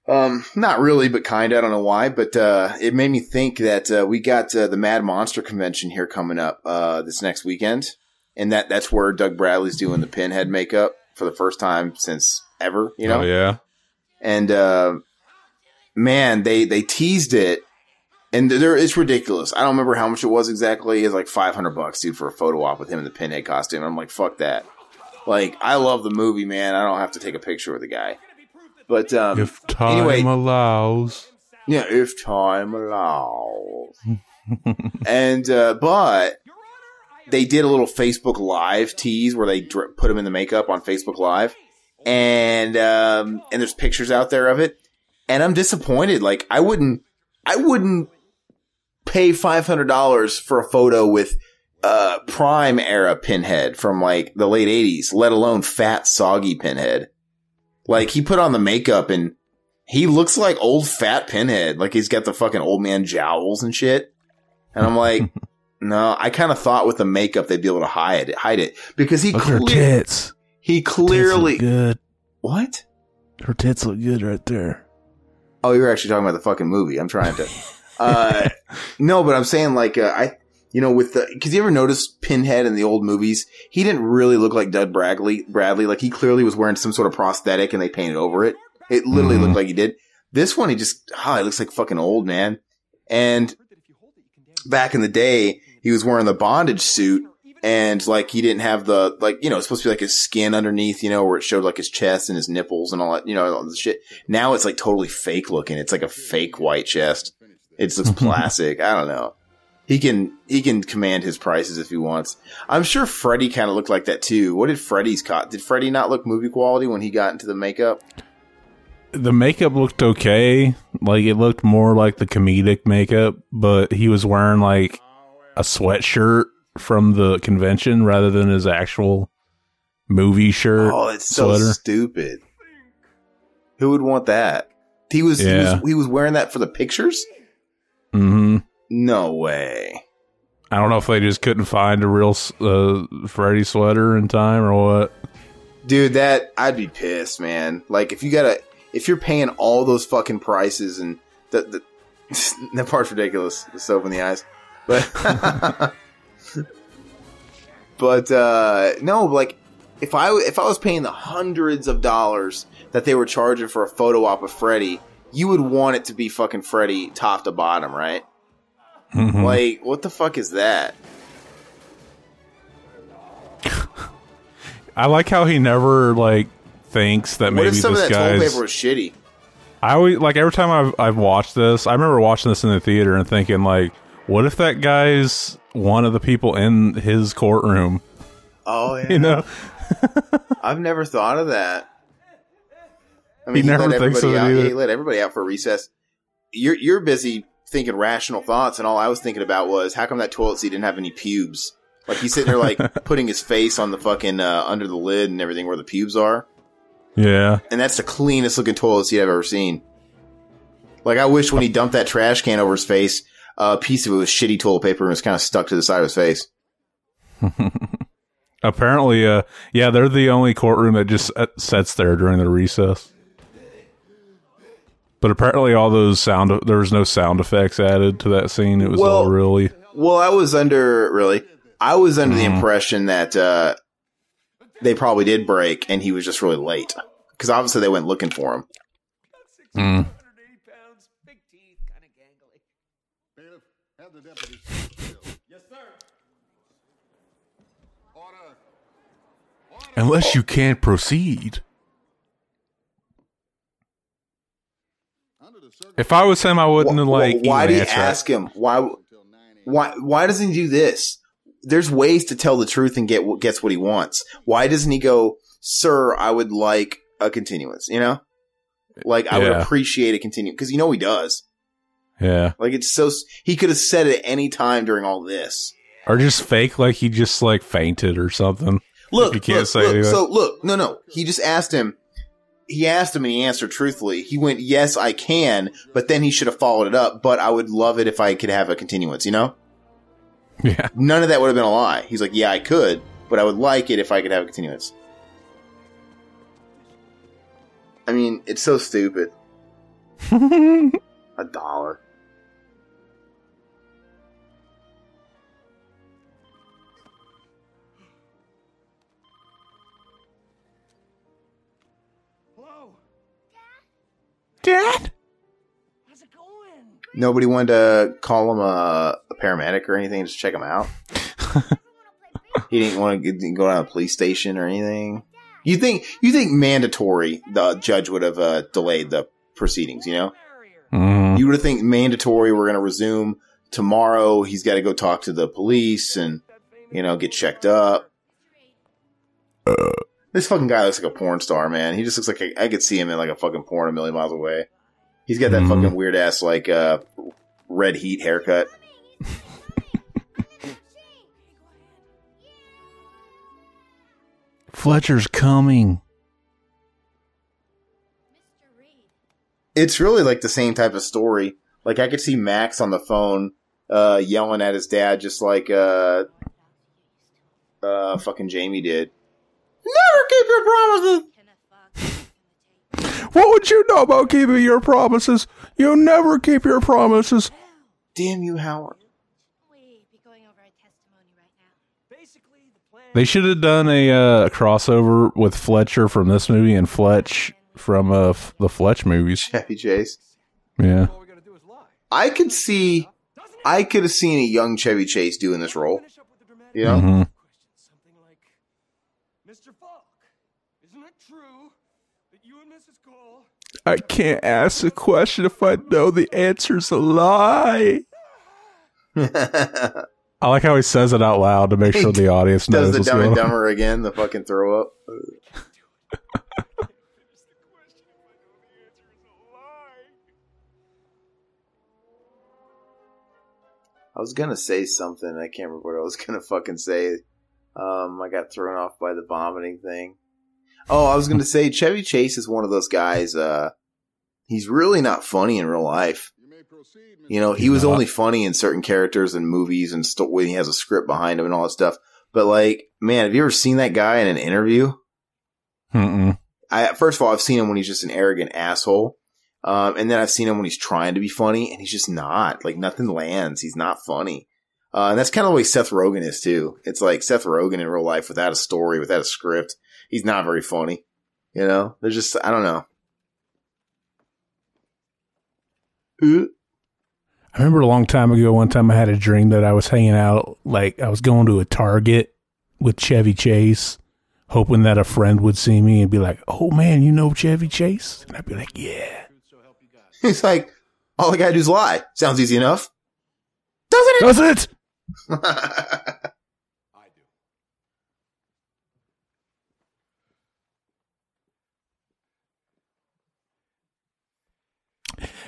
Um, not really, but kind of. I don't know why, but uh, it made me think that uh, we got uh, the Mad Monster convention here coming up uh, this next weekend, and that that's where Doug Bradley's doing the Pinhead makeup for the first time since ever. You know, Oh yeah. and uh, man, they they teased it, and there it's ridiculous. I don't remember how much it was exactly. It's like five hundred bucks, dude, for a photo op with him in the pinhead costume. I'm like, fuck that. Like, I love the movie, man. I don't have to take a picture with the guy. But um, If time anyway, allows. yeah, if time allows. <laughs> and uh, but they did a little Facebook Live tease where they dr- put him in the makeup on Facebook Live, and um, and there's pictures out there of it, and I'm disappointed. Like I wouldn't, I wouldn't pay five hundred dollars for a photo with uh prime era Pinhead from like the late '80s, let alone fat soggy Pinhead. Like he put on the makeup and he looks like old fat Pinhead. Like he's got the fucking old man jowls and shit. And I'm like, <laughs> no, I kind of thought with the makeup they'd be able to hide it, hide it because he Look at her clear- tits. he clearly Tits look good. what? Her tits look good right there. Oh, you're actually talking about the fucking movie. I'm trying to. <laughs> uh, <laughs> no, but I'm saying like uh, I, you know, with the because you ever notice Pinhead in the old movies, he didn't really look like Doug Bradley. Bradley, like he clearly was wearing some sort of prosthetic and they painted over it. It literally Mhm. looked like he did. This one, he just, ah, he looks like fucking old man. And back in the day, he was wearing the bondage suit and like he didn't have the like you know it's supposed to be like his skin underneath you know where it showed like his chest and his nipples and all that you know all this shit now it's like totally fake looking it's like a fake white chest it looks plastic mm-hmm. i don't know. He can he can command his prices if he wants. I'm sure freddy kind of looked like that too. What did freddy's caught did freddy not look movie quality when he got into the makeup? The makeup looked okay. Like it looked more like the comedic makeup, but he was wearing like a sweatshirt from the convention rather than his actual movie shirt. oh it's so sweater. stupid. Who would want that? He was, he was he was wearing that for the pictures hmm no way I don't know if they just couldn't find a real uh, Freddy sweater in time or what. Dude, that I'd be pissed, man. Like if you gotta, if you're paying all those fucking prices and the, the <laughs> that part's ridiculous. The soap in the eyes, but <laughs> but uh no, like if I if I was paying the hundreds of dollars that they were charging for a photo op of Freddy, you would want it to be fucking Freddy top to bottom, right? Mhm. Like what the fuck is that? I like how he never like thinks that What maybe if some of this that toilet paper was shitty? I always like every time I've I've watched this. I remember watching this in the theater and thinking like, what if that guy's one of the people in his courtroom? Oh yeah. <laughs> You know, <laughs> I've never thought of that. I mean, He never let thinks everybody of out. either. He let everybody out for recess. You're you're busy thinking rational thoughts, and all I was thinking about was how come that toilet seat didn't have any pubes? Like he's sitting there like <laughs> putting his face on the fucking uh, under the lid and everything where the pubes are, yeah. and that's the cleanest looking toilet seat I've ever seen. Like I wish when he dumped that trash can over his face, a piece of it was shitty toilet paper and was kind of stuck to the side of his face. <laughs> Apparently, uh, yeah, they're the only courtroom that just uh, sits there during the recess. But apparently, all those sound there was no sound effects added to that scene. It was well, all really. Well, I was under really. I was under mm. the mm-hmm. impression that uh, they probably did break, and he was just really late because obviously they went looking for him. Mm. Unless you can't proceed. If I was him, I wouldn't have like. why eaten do you right? ask him? Why? Why? Why doesn't he do this? There's ways to tell the truth and get what gets what he wants. Why doesn't he go, "Sir, I would like a continuance"? You know, like I would appreciate a continuance because you know he does. Yeah. Like it's so he could have said it any time during all this. Or just fake like he just like fainted or something. Look, you can't look, say look, so look, no, no. He just asked him. He asked him and he answered truthfully. He went, "Yes, I can," but then he should have followed it up. But I would love it if I could have a continuance. You know. Yeah. None of that would have been a lie. He's like, "Yeah, I could, but I would like it if I could have a continuance." I mean, it's so stupid. <laughs> a dollar. Dad? How's it going? Nobody wanted to call him a, a paramedic or anything, just check him out. <laughs> he didn't want to get, go down to the police station or anything. You think you think mandatory the judge would have uh, delayed the proceedings? You know, Mhm. you would have think mandatory. We're going to resume tomorrow. He's got to go talk to the police and you know get checked up. This fucking guy looks like a porn star, man. He just looks like a, I could see him in like a fucking porn a million miles away. He's got that Mhm. fucking weird ass like uh, red heat haircut. <laughs> Fletcher's coming. It's really like the same type of story. Like I could see Max on the phone uh, yelling at his dad, just like uh, uh, fucking Jamie did. Never keep your promises. What would you know about keeping your promises? You never keep your promises. Damn you, Howard. They should have done a uh, crossover with Fletcher from this movie and Fletch from uh, f- the Fletch movies. Chevy Chase. Yeah. I could see, I could have seen a young Chevy Chase doing this role. You know, Mhm. Mr. Falk, isn't it true that you and Mrs. Cole I can't ask a question if I know the answer's a lie. <laughs> I like how he says it out loud to make sure the audience knows does the Dumb and. Dumber again? The fucking throw up. I was gonna say something. I can't remember what I was gonna fucking say. Um, I got thrown off by the vomiting thing. Oh, I was gonna say Chevy Chase is one of those guys. Uh, he's really not funny in real life. You know, he was not. only funny in certain characters and movies and st- when he has a script behind him and all that stuff. But like, man, have you ever seen that guy in an interview? Mm-mm. I first of all, I've seen him when he's just an arrogant asshole, um, and then I've seen him when he's trying to be funny, and he's just not. Like nothing lands. He's not funny, uh, and that's kind of the way Seth Rogen is too. It's like Seth Rogen in real life without a story, without a script. He's not very funny. You know, there's just I don't know. Uh, I remember a long time ago, one time I had a dream that I was hanging out, like I was going to a Target with Chevy Chase, hoping that a friend would see me and be like, "Oh man, you know Chevy Chase?" And I'd be like, "Yeah." He's like, all I gotta do is lie. Sounds easy enough. Doesn't it? Does it? <laughs> <laughs>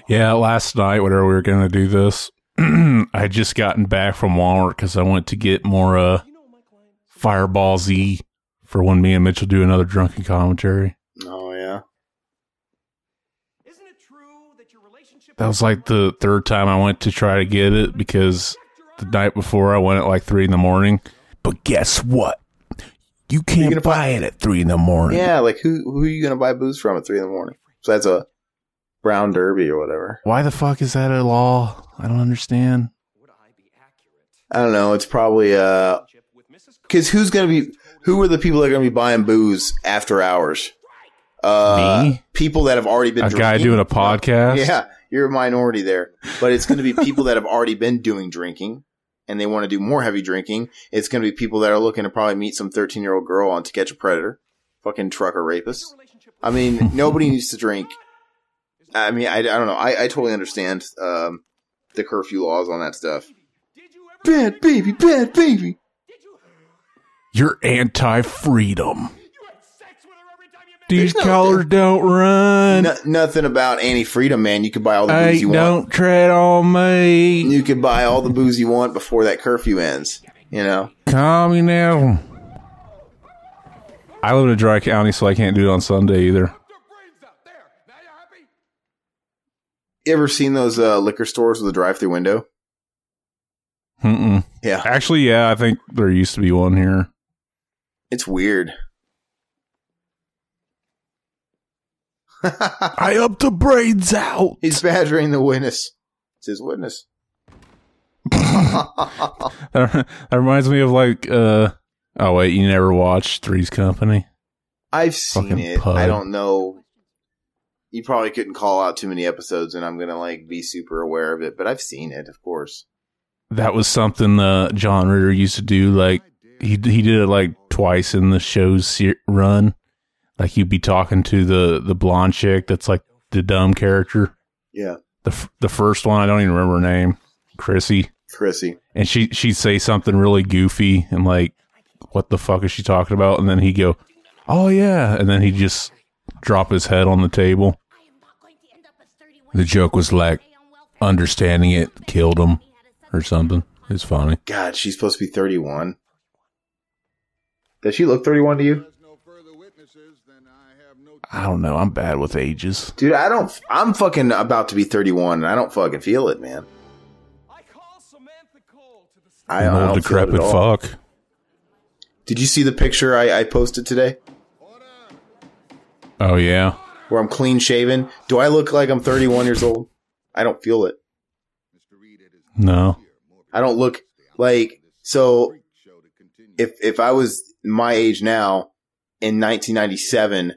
Yeah, last night, whenever we were going to do this, <clears throat> I had just gotten back from Walmart because I went to get more uh, Fireball Z for when me and Mitchell do another drunken commentary. oh yeah. Isn't it true that your relationship That was like the third time I went to try to get it because the night before I went at like three in the morning. But guess what? You can't buy it at three in the morning. Yeah, like who who are you gonna buy booze from at three in the morning? So that's a brown derby or whatever. Why the fuck is that a law? I don't understand. I don't know. It's probably uh, because who's gonna be who are the people that are gonna be buying booze after hours? Uh, Me? people that have already been A guy doing a podcast? Yeah, you're a minority there, but it's gonna be <laughs> people that have already been doing drinking. and they want to do more heavy drinking, it's going to be people that are looking to probably meet some 13 year old girl on To Catch a Predator. Fucking trucker rapist. I mean, <laughs> nobody needs to drink. I mean, I, I don't know. I, I totally understand um, the curfew laws on that stuff. Bad baby, bad baby. You're anti-freedom. These There's no- colors don't run. No, nothing about anti freedom, man. You could buy all the booze Hey, you want. don't tread on me. You could buy all the booze you want before that curfew ends. You know? Communism. I live in a dry county, so I can't do it on Sunday either. You ever seen those uh, liquor stores with a drive through window? Mm-mm. Yeah. Actually, yeah, I think there used to be one here. It's weird. <laughs> I up the braids out. He's badgering the witness. It's his witness. <laughs> That, reminds me of like, uh, oh wait, you never watched Three's Company? I've seen Fucking it. pud. I don't know. You probably couldn't call out too many episodes, and I'm gonna like be super aware of it. But I've seen it, of course. That was something uh, John Ritter used to do. Like he he did it like twice in the show's se- run. Like he'd be talking to the the blonde chick that's like the dumb character. Yeah, The f- the first one I don't even remember her name, Chrissy, Chrissy. and she she'd say something really goofy and like, what the fuck is she talking about? And then he'd go, oh yeah, and then he'd just drop his head on the table. The joke was like, understanding it killed him or something. It's funny. God, she's supposed to be 31. Does she look 31 to you? I don't know. I'm bad with ages. Dude, I don't. I'm fucking about to be 31, and I don't fucking feel it, man. I, An old don't feel it decrepit fuck. Did you see the picture I, I posted today? Oh yeah. Where I'm clean shaven? Do I look like I'm 31 years old? I don't feel it. No. I don't look like so. If if I was my age now in 1997,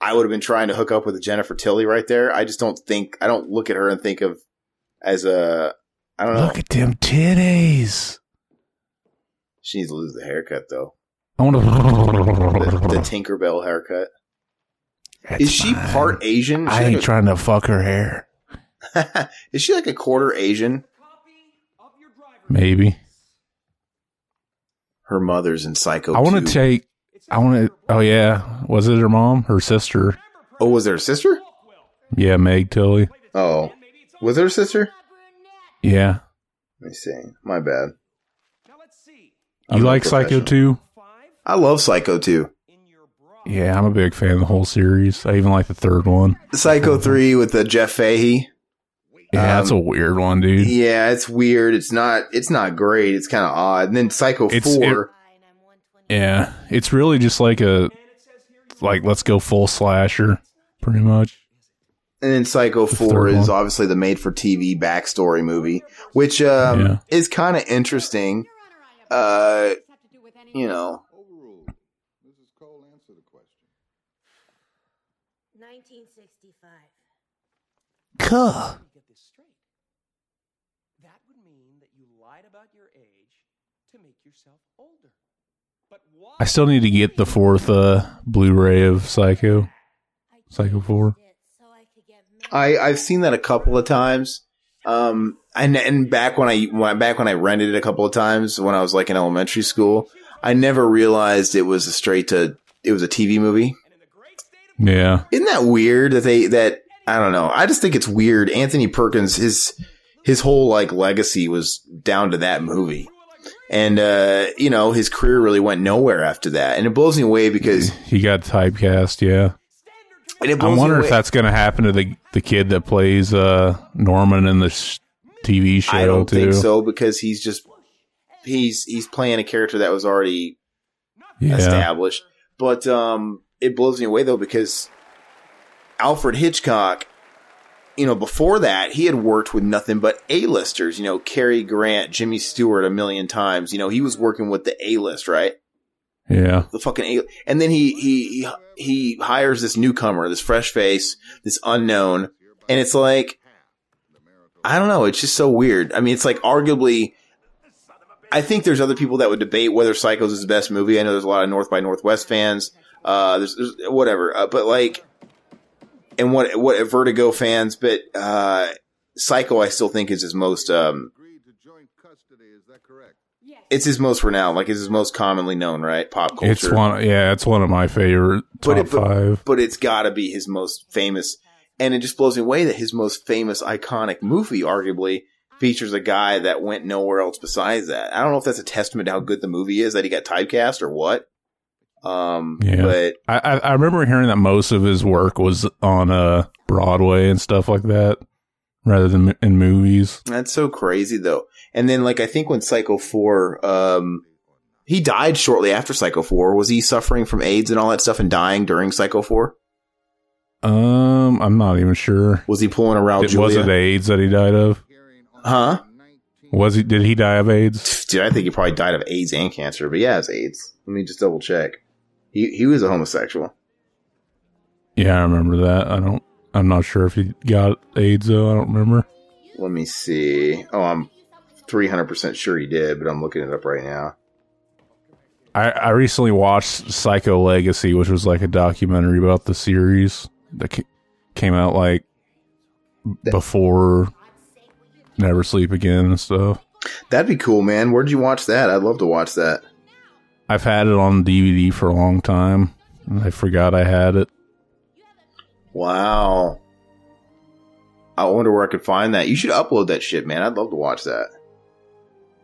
I would have been trying to hook up with Jennifer Tilly right there. I just don't think I don't look at her and think of as a I don't know. Look at them titties. She needs to lose the haircut though. I want The, the to. Tinkerbell haircut. Is she part Asian? I ain't like trying to fuck her hair. <laughs> is she like a quarter Asian? Maybe. Her mother's in Psycho. I want to take. I want to. Oh yeah. Was it her mom? Her sister? Oh, was there a sister? Yeah, Meg Tilly. Oh, was there a sister? Yeah. Let me see. My bad. You I'm like Psycho 2? I love Psycho 2. Yeah, I'm a big fan of the whole series. I even like the third one. Psycho 3 with the Jeff Fahey. Yeah, that's a Um, weird one, dude. Yeah, it's weird. It's not it's not great. It's kind of odd. And then Psycho It's- 4. Yeah, it's really just like a like let's go full slasher, pretty much. and then Psycho The 4 is one. obviously the made for TV backstory movie, which um, Yeah. is kind of interesting. Uh, you know, 1965. Cuh. Get this straight. That would mean that you lied about your age to make yourself older. But why? I still need to get the fourth uh Blu-ray of Psycho. Psycho 4. I I've seen that a couple of times. Um, and and back when I when, back when I rented it a couple of times when I was like in elementary school, I never realized it was a straight to it was a TV movie. Yeah. Isn't that weird that they that I don't know. I just think it's weird. Anthony Perkins his his whole like legacy was down to that movie. And uh, you know, his career really went nowhere after that. And it blows me away because He got typecast, yeah. and it I blows me away. if that's going to happen to the the kid that plays uh Norman in the sh- TV show I don't too. think so because he's just he's he's playing a character that was already Yeah. established. But um, it blows me away though because Alfred Hitchcock, you know, before that he had worked with nothing but A-listers. You know, Cary Grant, Jimmy Stewart, a million times. You know, he was working with the A-list, right? Yeah. The fucking A. And then he he he, he hires this newcomer, this fresh face, this unknown, and it's like. I don't know. It's just so weird. I mean, it's like arguably I think there's other people that would debate whether Psychos is the best movie. I know there's a lot of North by Northwest fans. Uh, there's, there's whatever, uh, but like, and what what Vertigo fans, but uh, Psycho, I still think is his most um, it's his most renowned, like it's his most commonly known, right? Pop culture. It's one, yeah, it's one of my favorite top but it, but, five. but it's got to be his most famous. And it just blows me away that his most famous, iconic movie, arguably, features a guy that went nowhere else besides that. I don't know if that's a testament to how good the movie is that he got typecast or what. Um, Yeah, but I, I remember hearing that most of his work was on uh Broadway and stuff like that, rather than in movies. That's so crazy though. And then like I think when Psycho 4 um he died shortly after Psycho 4. Was he suffering from AIDS and all that stuff and dying during Psycho 4? Um, I'm not even sure. Was he pulling around It, was it AIDS that he died of? Huh? Was he? Did he die of AIDS? Dude, I think he probably died of AIDS and cancer, but yeah, it's AIDS. Let me just double check. He he was a homosexual. Yeah, I remember that. I don't. I'm not sure if he got AIDS though. I don't remember. Let me see. Oh, I'm 300% sure he did, but I'm looking it up right now. I, I recently watched Psycho Legacy, which was like a documentary about the series that ca- came out like before Never Sleep Again and stuff. That'd be cool, man. Where'd you watch that? I'd love to watch that. I've had it on DVD for a long time. and I forgot I had it. Wow. I wonder where I could find that. You should upload that shit, man. I'd love to watch that.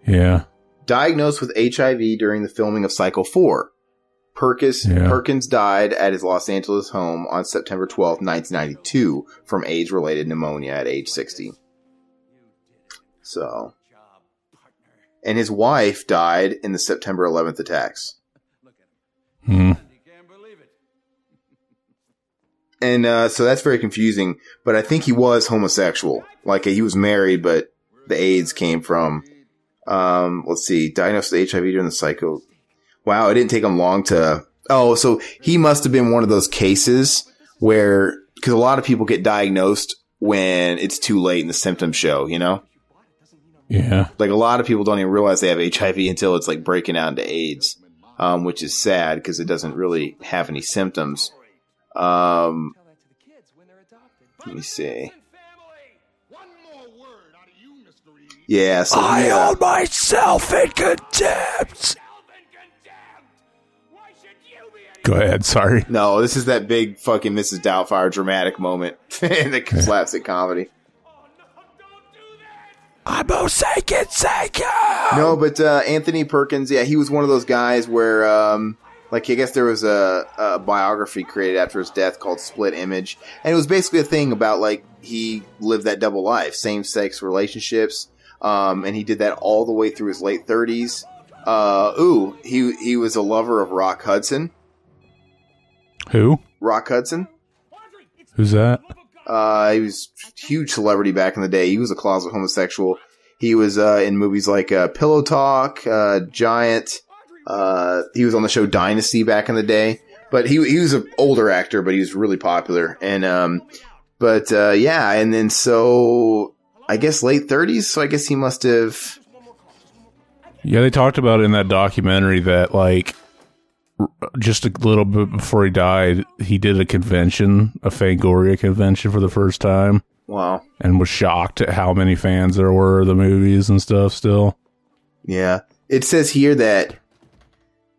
Yeah. Diagnosed with HIV during the filming of Psycho 4. Perkins, Yeah. Perkins died at his Los Angeles home on September 12, 1992 from AIDS related pneumonia at age 60. So. And his wife died in the September 11th attacks. Hmm. And uh, so that's very confusing. But I think he was homosexual. Like he was married, but the AIDS came from. Um, let's see, diagnosed with HIV during the psycho. Wow, it didn't take him long to. Oh, so he must have been one of those cases where because a lot of people get diagnosed when it's too late and the symptoms show. You know, Yeah. like a lot of people don't even realize they have HIV until it's like breaking out into AIDS, um, which is sad because it doesn't really have any symptoms. Um, let me see. Yeah, so I yeah. hold myself in contempt. Go ahead. Sorry. No, this is that big fucking Mrs. Doubtfire dramatic moment <laughs> in the slapstick comedy. I'm Osakin Psycho. No, but uh, Anthony Perkins, yeah, he was one of those guys where, um, like, I guess there was a, a biography created after his death called Split Image, and it was basically a thing about like he lived that double life, same sex relationships, um, and he did that all the way through his late thirties. Uh, ooh, he he was a lover of Rock Hudson. Who? Rock Hudson. Who's that? Uh, he was a huge celebrity back in the day. He was a closet homosexual. He was uh, in movies like uh, Pillow Talk, uh, Giant. Uh, he was on the show Dynasty back in the day. But he he was an older actor, but he was really popular. And um, but uh, yeah, and then so I guess late thirties. So I guess he must have. Yeah, they talked about it in that documentary that like r- just a little bit before he died, he did a convention, a Fangoria convention for the first time, Wow. and was shocked at how many fans there were of the movies and stuff. Still, Yeah. It says here that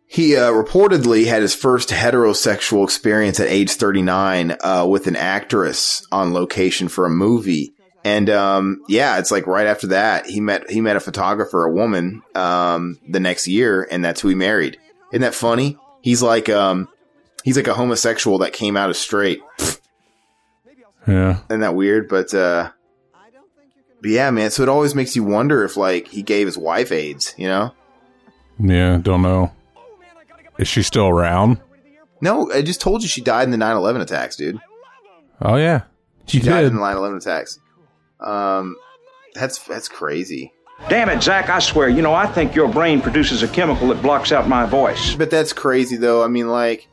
he uh, reportedly had his first heterosexual experience at age 39 uh, with an actress on location for a movie. And um, yeah, it's like right after that he met he met a photographer, a woman, um, the next year, and that's who he married. Isn't that funny? He's like um, he's like a homosexual that came out as straight. yeah, Isn't that weird? But uh, but yeah, man. So it always makes you wonder if like he gave his wife AIDS, you know? yeah, don't know. Is she still around? No, I just told you she died in the 9/11 attacks, dude. Oh yeah, She she died in the 9/11 attacks. Um, that's that's crazy. Damn it, Zach, I swear, you know, I think your brain produces a chemical that blocks out my voice. But that's crazy, though. I mean, like,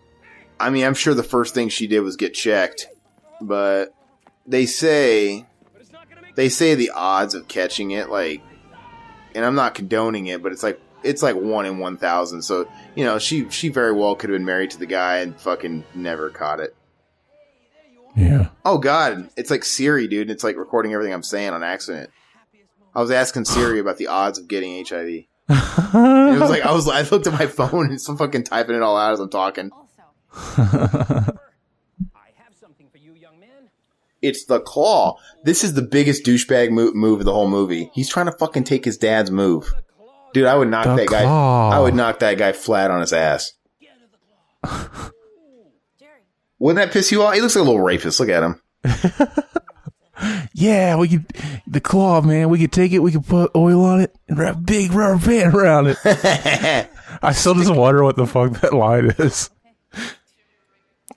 I mean, I'm sure the first thing she did was get checked, but they say they say the odds of catching it, like, and I'm not condoning it, but it's like it's like one in one thousand. So you know, she she very well could have been married to the guy and fucking never caught it. Yeah. Oh god, it's like Siri, dude. It's like recording everything I'm saying on accident. I was asking Siri about the odds of getting HIV. It was like I was I looked at my phone and some fucking typing it all out as I'm talking. It's the claw. This is the biggest douchebag move, move of the whole movie. He's trying to fucking take his dad's move. Dude, I would knock The that guy. I would knock that guy flat on his ass. Wouldn't that piss you off? He looks like a little rapist. Look at him. <laughs> Yeah, we could the claw, man. We could take it. We could put oil on it and wrap a big rubber band around it. <laughs> I still just wonder what the fuck that line is.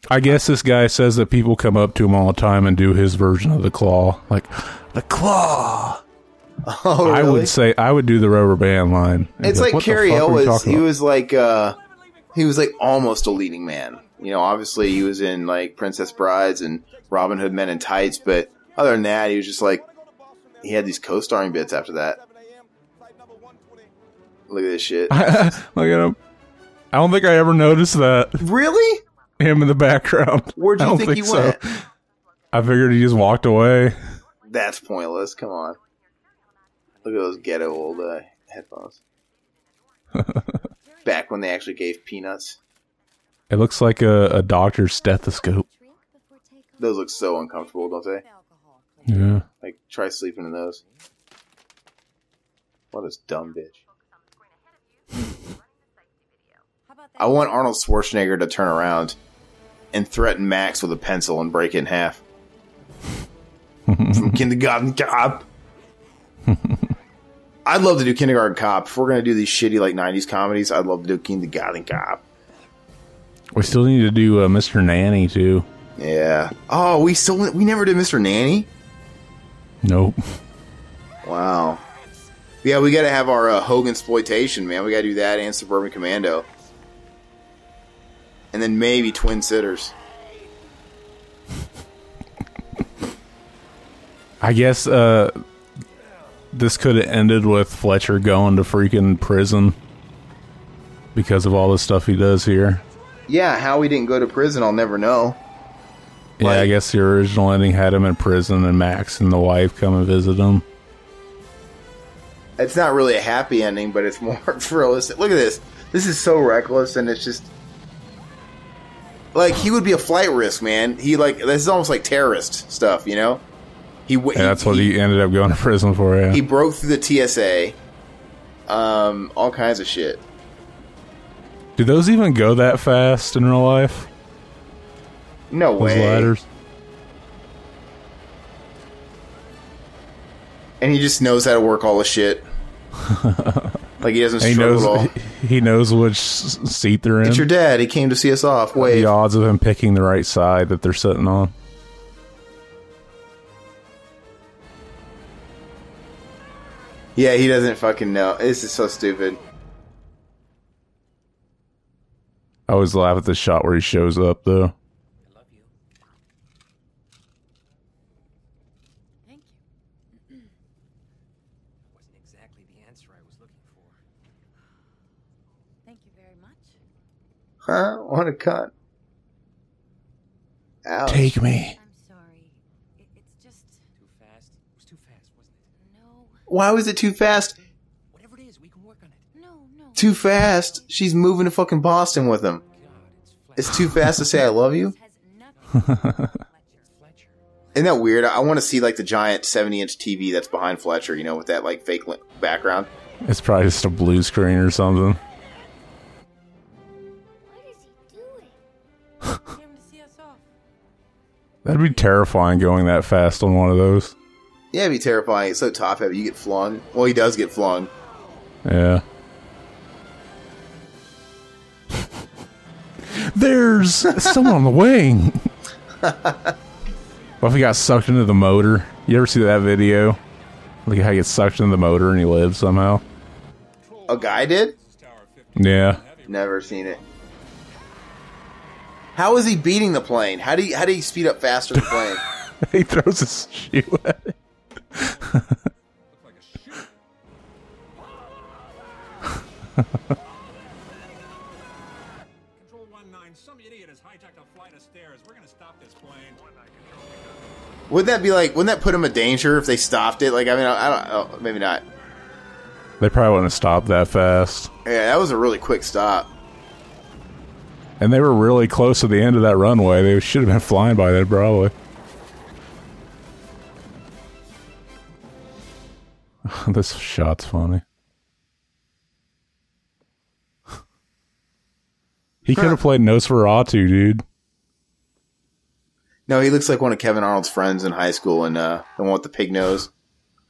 I guess this guy says that people come up to him all the time and do his version of the claw, like the claw. Oh, I would say I would do the rubber band line. It's like "What the Cary fuck Hill are you was. He about?" was like. uh He was like almost a leading man. You know, obviously he was in like Princess Brides and Robin Hood Men in Tights, but other than that, he was just like he had these co-starring bits after that. Look at this shit. <laughs> Look at him. I don't think I ever noticed that. Really? Him in the background. Where'd you don't think he so. went? I figured he just walked away. That's pointless. Come on. Look at those ghetto old uh, headphones. <laughs> Back when they actually gave peanuts. It looks like a, a doctor's stethoscope. Those look so uncomfortable, don't they? Yeah. Like, try sleeping in those. What a dumb bitch. <laughs> I want Arnold Schwarzenegger to turn around and threaten Max with a pencil and break it in half. <laughs> From Kindergarten Cop. I'd love to do Kindergarten Cop. If we're gonna do these shitty like '90s comedies, I'd love to do Kindergarten Cop. We still need to do uh, Mr. Nanny too. Yeah. Oh, we still we never did Mr. Nanny. Nope. Wow. Yeah, we got to have our uh, Hogan exploitation, man. We got to do that and Suburban Commando, and then maybe Twin Sitters. I guess uh, this could have ended with Fletcher going to freaking prison because of all the stuff he does here. Yeah, how he didn't go to prison, I'll never know. Yeah, I guess the original ending had him in prison and Max and the wife come and visit him. It's not really a happy ending, but it's <laughs> more realistic. Look at this. This is so reckless, and it's just like he would be a flight risk, man. He like this is almost like terrorist stuff, you know. He, w- And that's what he ended up going to <laughs> prison for. Yeah. he broke through the TSA. Um, all kinds of shit. Do those even go that fast in real life? No Those way. ladders. And he just knows how to work all the shit. <laughs> like he doesn't he struggle knows at all. he knows which seat they're in. It's your dad. He came to see us off. Wait. The odds of him picking the right side that they're sitting on. Yeah, he doesn't fucking know. This is so stupid. I always laugh at the shot where he shows up though. Wasn't exactly the answer I was looking for. Thank you very much. Huh? Want a cunt. Ouch. Take me. I'm sorry. It, it's just Too fast. It was too fast, wasn't it? no, Why was it too fast? Whatever it is, we can work on it. no, no. Too fast. She's moving to fucking Boston with him. It's too fast to say I love you. <laughs> Isn't that weird? I want to see like the giant seventy inch TV that's behind Fletcher. You know, with that like fake background. It's probably just a blue screen or something. <laughs> That'd be terrifying going that fast on one of those. Yeah, it'd be terrifying. It's so top heavy. You get flung. Well, he does get flung. Yeah. <laughs> There's someone on the wing. what if he got sucked into the motor? You ever see that video? Look at how he gets sucked into the motor and he lives somehow. A guy did. Yeah. Never seen it. How is he beating the plane? How do you, how do he speed up faster than the plane? <laughs> he throws a shoe at it. Wouldn't that be like? Wouldn't that put him in danger if they stopped it? Like, I mean, I, I don't. Oh, maybe not. They probably wouldn't have stopped that fast. Yeah, that was a really quick stop. And they were really close to the end of that runway. They should have been flying by then, probably. <laughs> this shot's funny. he could have played Nosferatu, dude. No, he looks like one of Kevin Arnold's friends in high school, and uh, the one with the pig nose.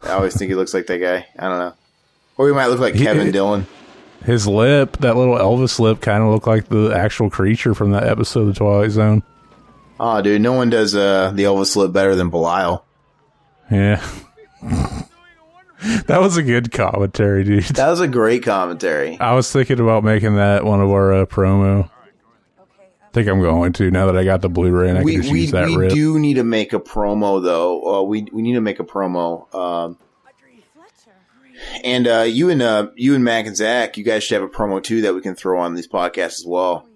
I always think he looks like that guy. I don't know, or he might look like He- Kevin Dillon. His lip, that little Elvis lip, kind of looked like the actual creature from that episode of the Twilight Zone. Oh, dude, no one does uh, the Elvis lip better than Belial. Yeah. <laughs> that was a good commentary, dude. That was a great commentary. I was thinking about making that one of our uh, promo. I think I'm going to now that I got the Blu-ray and I we can just we, use that we rip. do need to make a promo though. Uh, we we need to make a promo. Um, and uh, you and uh, you and Mac and Zach, you guys should have a promo too that we can throw on these podcasts as well.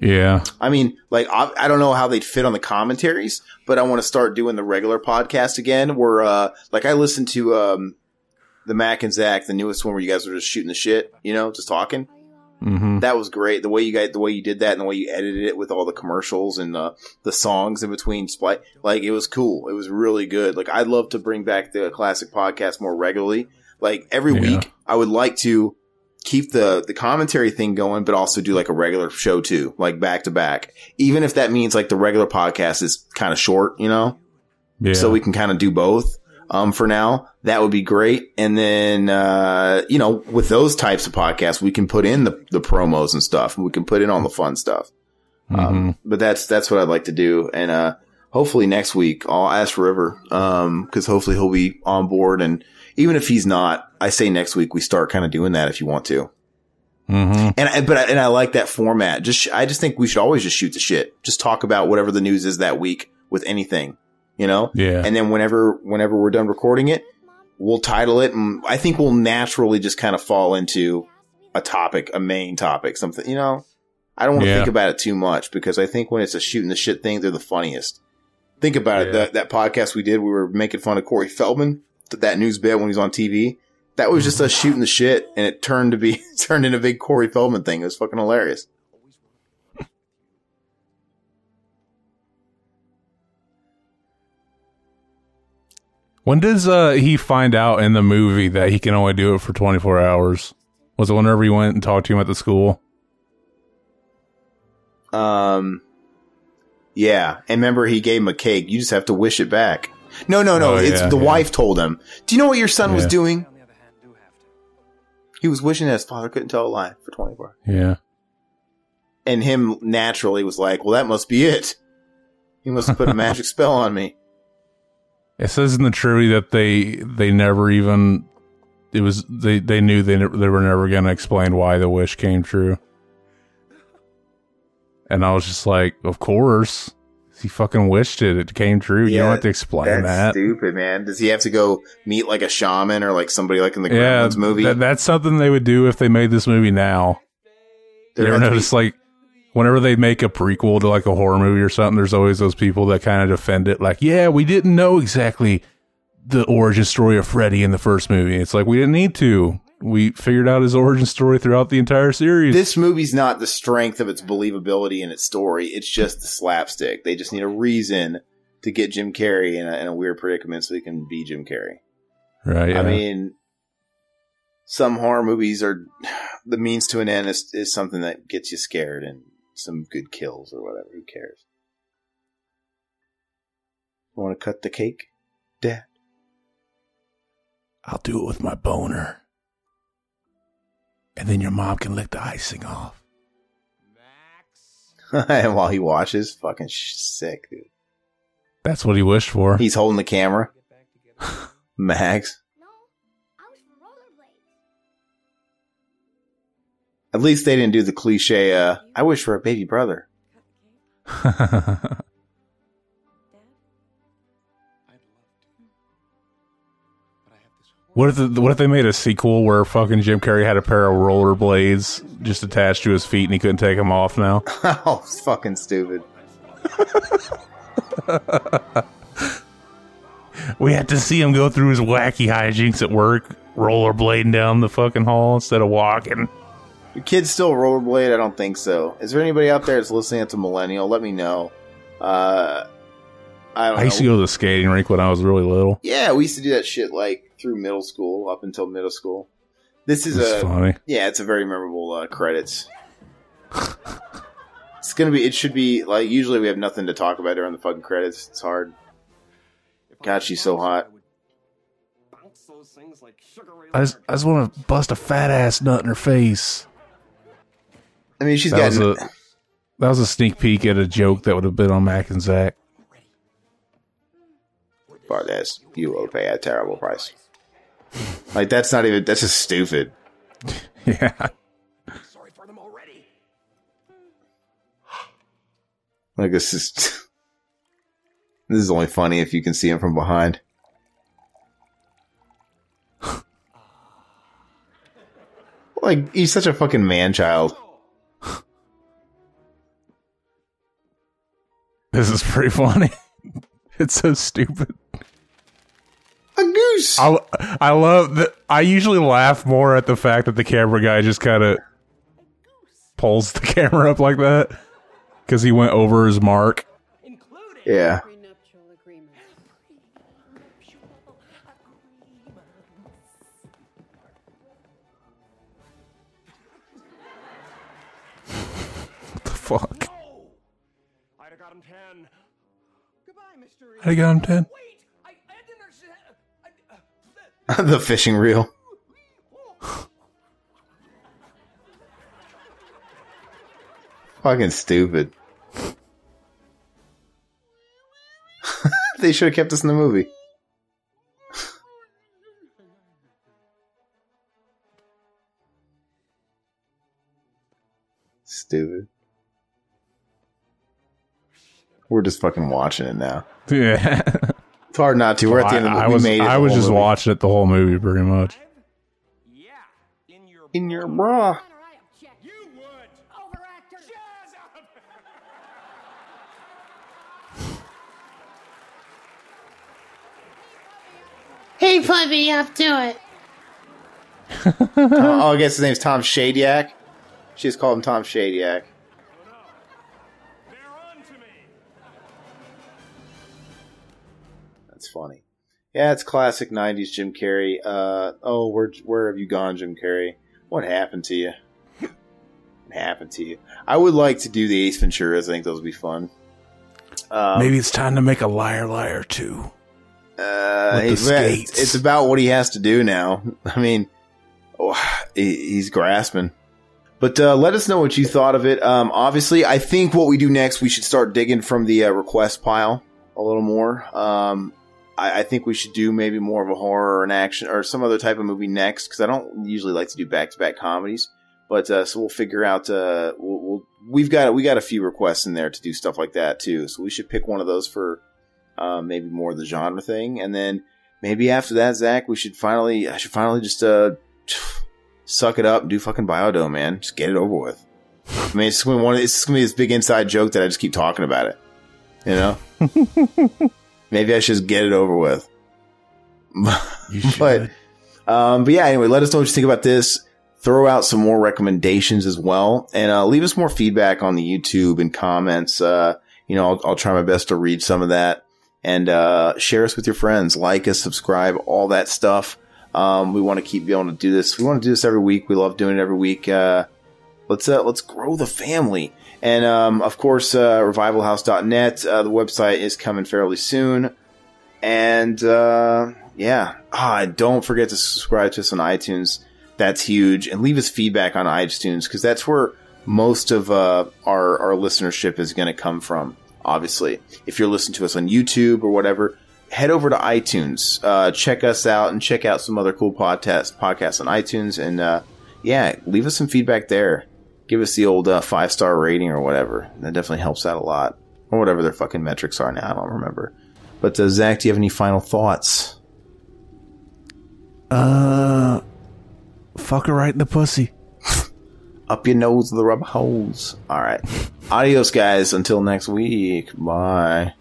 Yeah. I mean, like I, I don't know how they'd fit on the commentaries, but I want to start doing the regular podcast again. Where uh, like I listened to um, the Mac and Zach, the newest one where you guys were just shooting the shit, you know, just talking. Mm-hmm. That was great. The way you guys, the way you did that, and the way you edited it with all the commercials and the the songs in between. Like it was cool. It was really good. Like I'd love to bring back the classic podcast more regularly. Like every Yeah. week, I would like to keep the the commentary thing going, but also do like a regular show too, like back to back. Even if that means like the regular podcast is kind of short, you know Yeah. so we can kind of do both um, for now. That would be great. And then, uh, you know, with those types of podcasts, we can put in the, the promos and stuff. And We can put in all the fun stuff. Mm-hmm. Um, but that's, that's what I'd like to do. And, uh, hopefully next week I'll ask River, um, cause hopefully he'll be on board. And even if he's not, I say next week we start kind of doing that if you want to. Mm-hmm. And I, but I, and I like that format. Just I just think we should always just shoot the shit. Just talk about whatever the news is that week with anything, you know. Yeah. And then whenever whenever we're done recording it, we'll title it, and I think we'll naturally just kind of fall into a topic, a main topic, something. You know, I don't want to Yeah. think about it too much because I think when it's a shooting the shit thing, they're the funniest. Think about it. That that podcast we did, we were making fun of Corey Feldman, that news bit when he was on TV. That was just us shooting the shit, and it turned to be <laughs> turned into a big Corey Feldman thing. It was fucking hilarious. When does uh, he find out in the movie that he can only do it for 24 hours? Was it whenever he went and talked to him at the school? Um, yeah, and remember he gave him a cake. You just have to wish it back. No, no, no. Oh, it's yeah, the yeah. wife told him. Do you know what your son was doing? He was wishing that his father couldn't tell a lie for 24. Yeah. And him naturally was like, "Well, that must be it. He must have put a <laughs> magic spell on me." It says in the trivia that they they never even it was they they knew they ne- they were never going to explain why the wish came true. And I was just like, of course. He fucking wished it. It came true. you don't have to explain That's that. stupid, man. Does he have to go meet like a shaman or like somebody like in the yeah, Gremlins movie? that- that's something they would do if they made this movie now. There you ever to be- notice like whenever they make a prequel to like a horror movie or something, there's always those people that kind of defend it, like, yeah, we didn't know exactly the origin story of Freddy in the first movie. It's like we didn't need to. We figured out his origin story throughout the entire series. this movie's not the strength of its believability in its story. It's just the slapstick. They just need a reason to get Jim Carrey in a, in a weird predicament so he can be Jim Carrey. right? Yeah. I mean, some horror movies are the means to an end is, is something that gets you scared and some good kills or whatever. Who cares? Want to cut the cake, Dad? I'll do it with my boner, and then your mom can lick the icing off. <laughs> and while he watches, fucking sh- sick, dude. That's what he wished for. He's holding the camera. <laughs> Max. At least they didn't do the cliche, uh, I wish for a baby brother. <laughs> What if the, what if they made a sequel where fucking Jim Carrey had a pair of rollerblades just attached to his feet and he couldn't take them off now? <laughs> oh, it's fucking stupid. <laughs> we had to see him go through his wacky hijinks at work, rollerblading down the fucking hall instead of walking. Your kids still rollerblade? I don't think so. Is there anybody out there that's listening that's a millennial? Let me know. Uh, I I used know. to go to the skating rink when I was really little. Yeah, we used to do that shit like through middle school up until middle school. This is It's a funny. yeah, it's a very memorable uh, credits. <laughs> it's gonna be. It should be like usually we have nothing to talk about during the fucking credits. It's hard. God, she's so hot. I just, I just want to bust a fat ass nut in her face. I mean, she's that was got a that was a sneak peek at a joke that would have been on Mac and Zach. Bardes. You will pay a terrible price. like that's not even. That's just stupid. <laughs> Yeah. Like this is. <laughs> this is only funny if you can see him from behind. <laughs> like he's such a fucking man child. This is pretty funny. <laughs> it's so stupid. A goose. I, I love that. I usually laugh more at the fact that the camera guy just kind of pulls the <laughs> camera up like that because he went over his mark. Yeah. <laughs> What the fuck? I got him ten. <laughs> the fishing reel. <laughs> Fucking stupid. <laughs> they should have kept us in the movie. Stupid. We're just fucking watching it now. Yeah. <laughs> It's hard not to. We're at the end of the I, I we was made it I was just movie. watching it the whole movie pretty much. Yeah. In your bra. Hey, puppy, up to it. <laughs> Uh, oh, I guess his name's Tom Shadyac. She just called him Tom Shadyac. Funny. Yeah, it's classic '90s Jim Carrey. Uh, oh, where where have you gone, Jim Carrey? What happened to you? What happened to you? I would like to do the Ace Venturas. I think those would be fun. Um, Maybe it's time to make a liar liar too. Uh, With the he's- it's, it's about what he has to do now. <laughs> I mean, oh, he- he's grasping. But uh, let us know what you thought of it. Um, obviously, I think what we do next, we should start digging from the uh, request pile a little more. Um, I, I think we should do maybe more of a horror or an action or some other type of movie next because I don't usually like to do back to back comedies. But uh, so we'll figure out. Uh, we'll, we'll we've got we got a few requests in there to do stuff like that too. So we should pick one of those for um, maybe more of the genre thing, and then maybe after that, Zach, we should finally I should finally just uh suck it up and do fucking Biodome, man. Just get it over with. I mean, it's gonna one. It's gonna be this big inside joke that I just keep talking about it. You know, <laughs> maybe I should just get it over with. <laughs> but, um, but yeah. Anyway, let us know what you think about this. Throw out some more recommendations as well, and uh, leave us more feedback on the YouTube and comments. Uh, you know, I'll, I'll try my best to read some of that and uh, share us with your friends. Like us, subscribe, all that stuff. Um, we want to keep being able to do this. We want to do this every week. We love doing it every week. Uh, let's uh, let's grow the family. And um, of course, uh, revivalhouse.net. Uh, the website is coming fairly soon. And uh, yeah, ah, don't forget to subscribe to us on iTunes. That's huge. And leave us feedback on iTunes because that's where most of uh, our our listenership is going to come from. Obviously, if you're listening to us on YouTube or whatever, head over to iTunes, uh, check us out, and check out some other cool podcast podcasts on iTunes. And uh, yeah, leave us some feedback there. Give us the old uh, five star rating or whatever. That definitely helps out a lot, or whatever their fucking metrics are now. I don't remember. But uh, Zach, do you have any final thoughts? Uh, fuck her right in the pussy. <laughs> Up your nose with the rubber hose. All right. Adios, guys. Until next week. Bye.